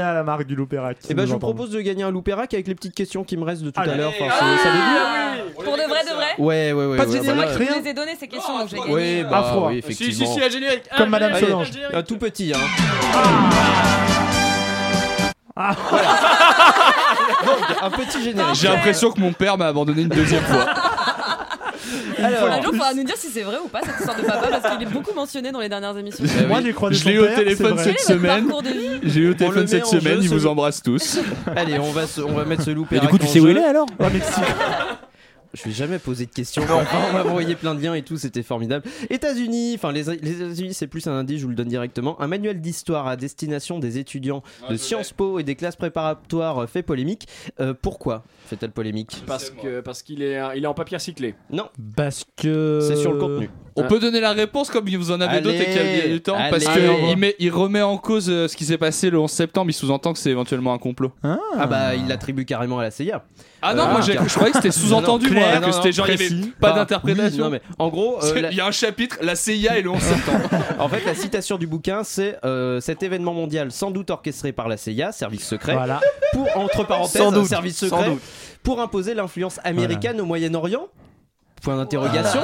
à la marque du Loupérac. Et ben, je vous propose de gagner un loupérac avec les petites questions qui me restent de tout Allez. à l'heure. Enfin, Ah, Pour de vrai, de vrai Ouais, ouais, ouais. Pas de ouais, générique, voilà. rien Je les ai donné ces questions, donc j'ai gagné. Ouais, bah, Afro. oui, Si, effectivement. si, si, un générique. Comme Un Madame Solange. un tout petit, hein. Ah. Donc, un petit générique. J'ai l'impression que mon père m'a abandonné une deuxième fois. Alors, Un jour, il faudra nous dire si c'est vrai ou pas cette histoire de papa parce qu'il est beaucoup mentionné dans les dernières émissions. Bah Moi j'ai croisé Je l'ai eu au téléphone cette semaine. J'ai eu au téléphone cette semaine, ce- vous embrassent tous. Allez, on va, on va mettre ce Et loupérac. du coup, tu sais où il est alors? Au Mexique. Je vais jamais poser de questions. Enfin, on m'a envoyé plein de liens et tout, c'était formidable. États-Unis, enfin les, les États-Unis, c'est plus un indice, je vous le donne directement. Un manuel d'histoire à destination des étudiants Ah, de Sciences Po et des classes préparatoires euh, fait polémique. Euh, pourquoi? Fait-elle polémique Parce que parce qu'il est il est en papier recyclé. Non. Parce que. C'est sur le contenu. On peut donner la réponse comme vous en avez Allez, d'autres et qu'il y a du temps parce allez. qu'il met, il remet en cause euh, ce qui s'est passé le 11 septembre. Il sous-entend que c'est éventuellement un complot. Ah bah il l'attribue carrément à la CIA. Ah non, moi, j'ai- je croyais que c'était sous-entendu, moi, clair, que non, c'était non, genre, il y avait précis. pas Bah, d'interprétation. oui, non, mais en gros, euh, C'est- la- il y a un chapitre, la CIA et le 11 septembre. en fait, la citation du bouquin, c'est euh, cet événement mondial sans doute orchestré par la CIA, service secret, Voilà. pour entre parenthèses, Sans doute, service sans secret, doute. Pour imposer l'influence américaine au Moyen-Orient. Point d'interrogation.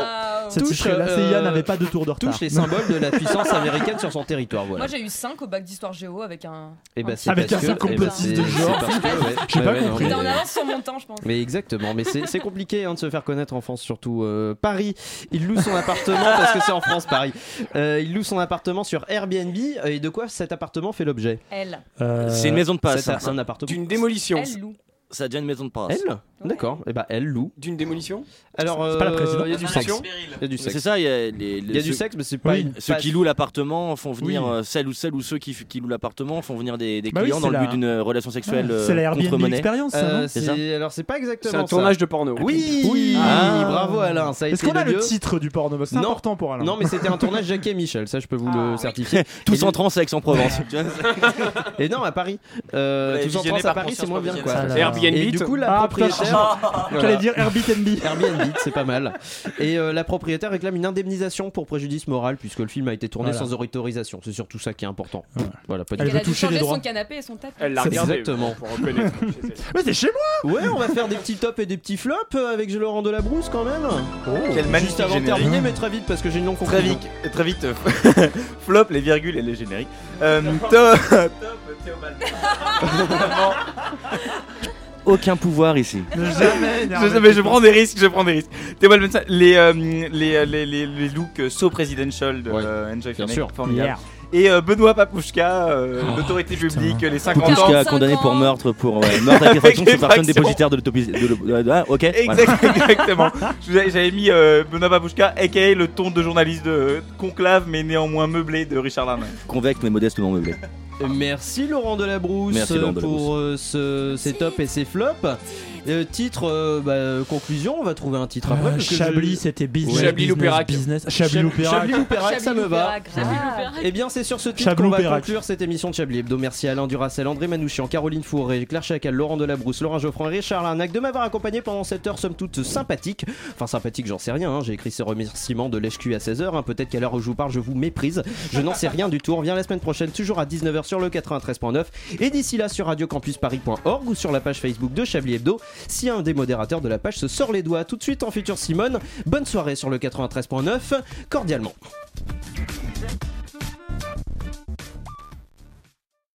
Ça Touche, touche, la CIA euh, n'avait pas de tour de retard. touche les symboles de la puissance américaine sur son territoire. Voilà. Moi j'ai eu 5 au bac d'histoire géo avec un. Et bah, un c'est Avec un complotiste eh ben, de c'est- genre. J'ai Ouais, pas compris. T'es en avance sur mon temps, je pense. Mais exactement, mais c'est compliqué hein, de se faire connaître en France, surtout euh, Paris. Il loue son appartement parce que c'est en France, Paris. Euh, il loue son appartement sur Airbnb. Et de quoi cet appartement fait l'objet? Elle. Euh, C'est une maison de passe. C'est un appartement. D'une démolition. Elle loue. Ça devient une maison de passe. Elle D'accord. Et bah elle loue. D'une démolition Alors, C'est pas la euh, présidente. Il y a du Ah, sexe. non. Il y a du Mais sexe. C'est ça, il y a, les, Il y a du sexe, mais c'est pas Oui. une Ceux qui louent l'appartement font venir Oui. euh, celles ou celles ou ceux qui, qui louent l'appartement font venir des, des Bah oui, clients dans le la- but d'une euh, relation sexuelle C'est la euh, Airbnb contre monnaie. expérience, Euh, C'est ça c'est- alors c'est pas exactement C'est un ça. tournage de porno. Oui, Oui. Ah, Ah. bravo Alain, ça a Est-ce qu'on a le titre du porno? C'est Non. important pour Alain. Non, mais c'était un tournage Jackie et Michel, ça je peux vous Ah, le oui. certifier. Tous en avec en Provence. Et non, à Paris. Tous en France à par Paris, c'est moins bien quoi. Airbnb. Et du coup, la Ah, putain, propriétaire. J'allais dire Airbnb. Airbnb, c'est pas mal. Et euh, la propriétaire réclame une indemnisation pour préjudice moral puisque le film a été tourné Voilà. sans autorisation. C'est surtout ça qui est important. Voilà, pas du Elle tout. veut Elle a dû toucher les droits. son canapé et son tapis. Elle l'a C'est regardé exactement. pour reconnaître. Mais c'est chez moi Ouais, on va faire des petits tops et des petits flops euh, avec Laurent Delabrousse quand même. Quel Juste magnifique avant de générique. terminer, mais très vite parce que j'ai une longue Très vite, très vite. euh, Flop, les virgules et les génériques. Euh, top, top. Aucun pouvoir ici. Jamais. je, mais je prends des risques, je prends des risques. Théobald Benson, les, euh, les, euh, les, les, les looks euh, so presidential de Ouais, euh, Enjoy bien sûr. formidable. Yeah. Et euh, Benoît Papouchka, euh, Oh, l'autorité publique, les 50 ans. Papouchka 45 condamné pour meurtre pour ouais, meurtre avec effraction de Avec personne dépositaire de l'autopsie. de l'au- de- de- ah, ok. voilà. Exact- Exactement. Vous avais- J'avais mis euh, Benoît Babouchka, aka le ton de journaliste de conclave, mais néanmoins meublé de Richard Larnac. Convaincre mais modestement meublé. Merci Laurent Delabrousse Merci, Laurent pour euh, ce, ces tops et ces flops. Euh, titre, euh, bah, conclusion, on va trouver un titre après. Euh, parce que Chablis, je- c'était business. Chablis business, Loupérac. business. Chablis Chab- Loupérac. Chablis Loupérac, ça me va. Chablis Et bien, c'est sur ce titre Chablis qu'on va Loupérac. conclure cette émission de Chablis Hebdo. Merci à Alain Duracel, André Manouchian, Caroline Fourré, Claire Chacal, Laurent Delabrousse, Laurent Geoffroy, Richard Larnac de m'avoir accompagné pendant cette heure, somme toute sympathique. Enfin, sympathique, j'en sais rien. hein. J'ai écrit ces remerciements de l'HQ à 16h. Peut-être qu'à l'heure où je vous parle, je vous méprise. Je n'en sais rien du tout. On revient la semaine prochaine, toujours à 19h sur le 93.9. Et d'ici là, sur radiocampusparis.org ou sur la page Facebook de Chablis Hebdo. Si un des modérateurs de la page se sort les doigts tout de suite en futur Simone, bonne soirée sur le 93.9. Cordialement.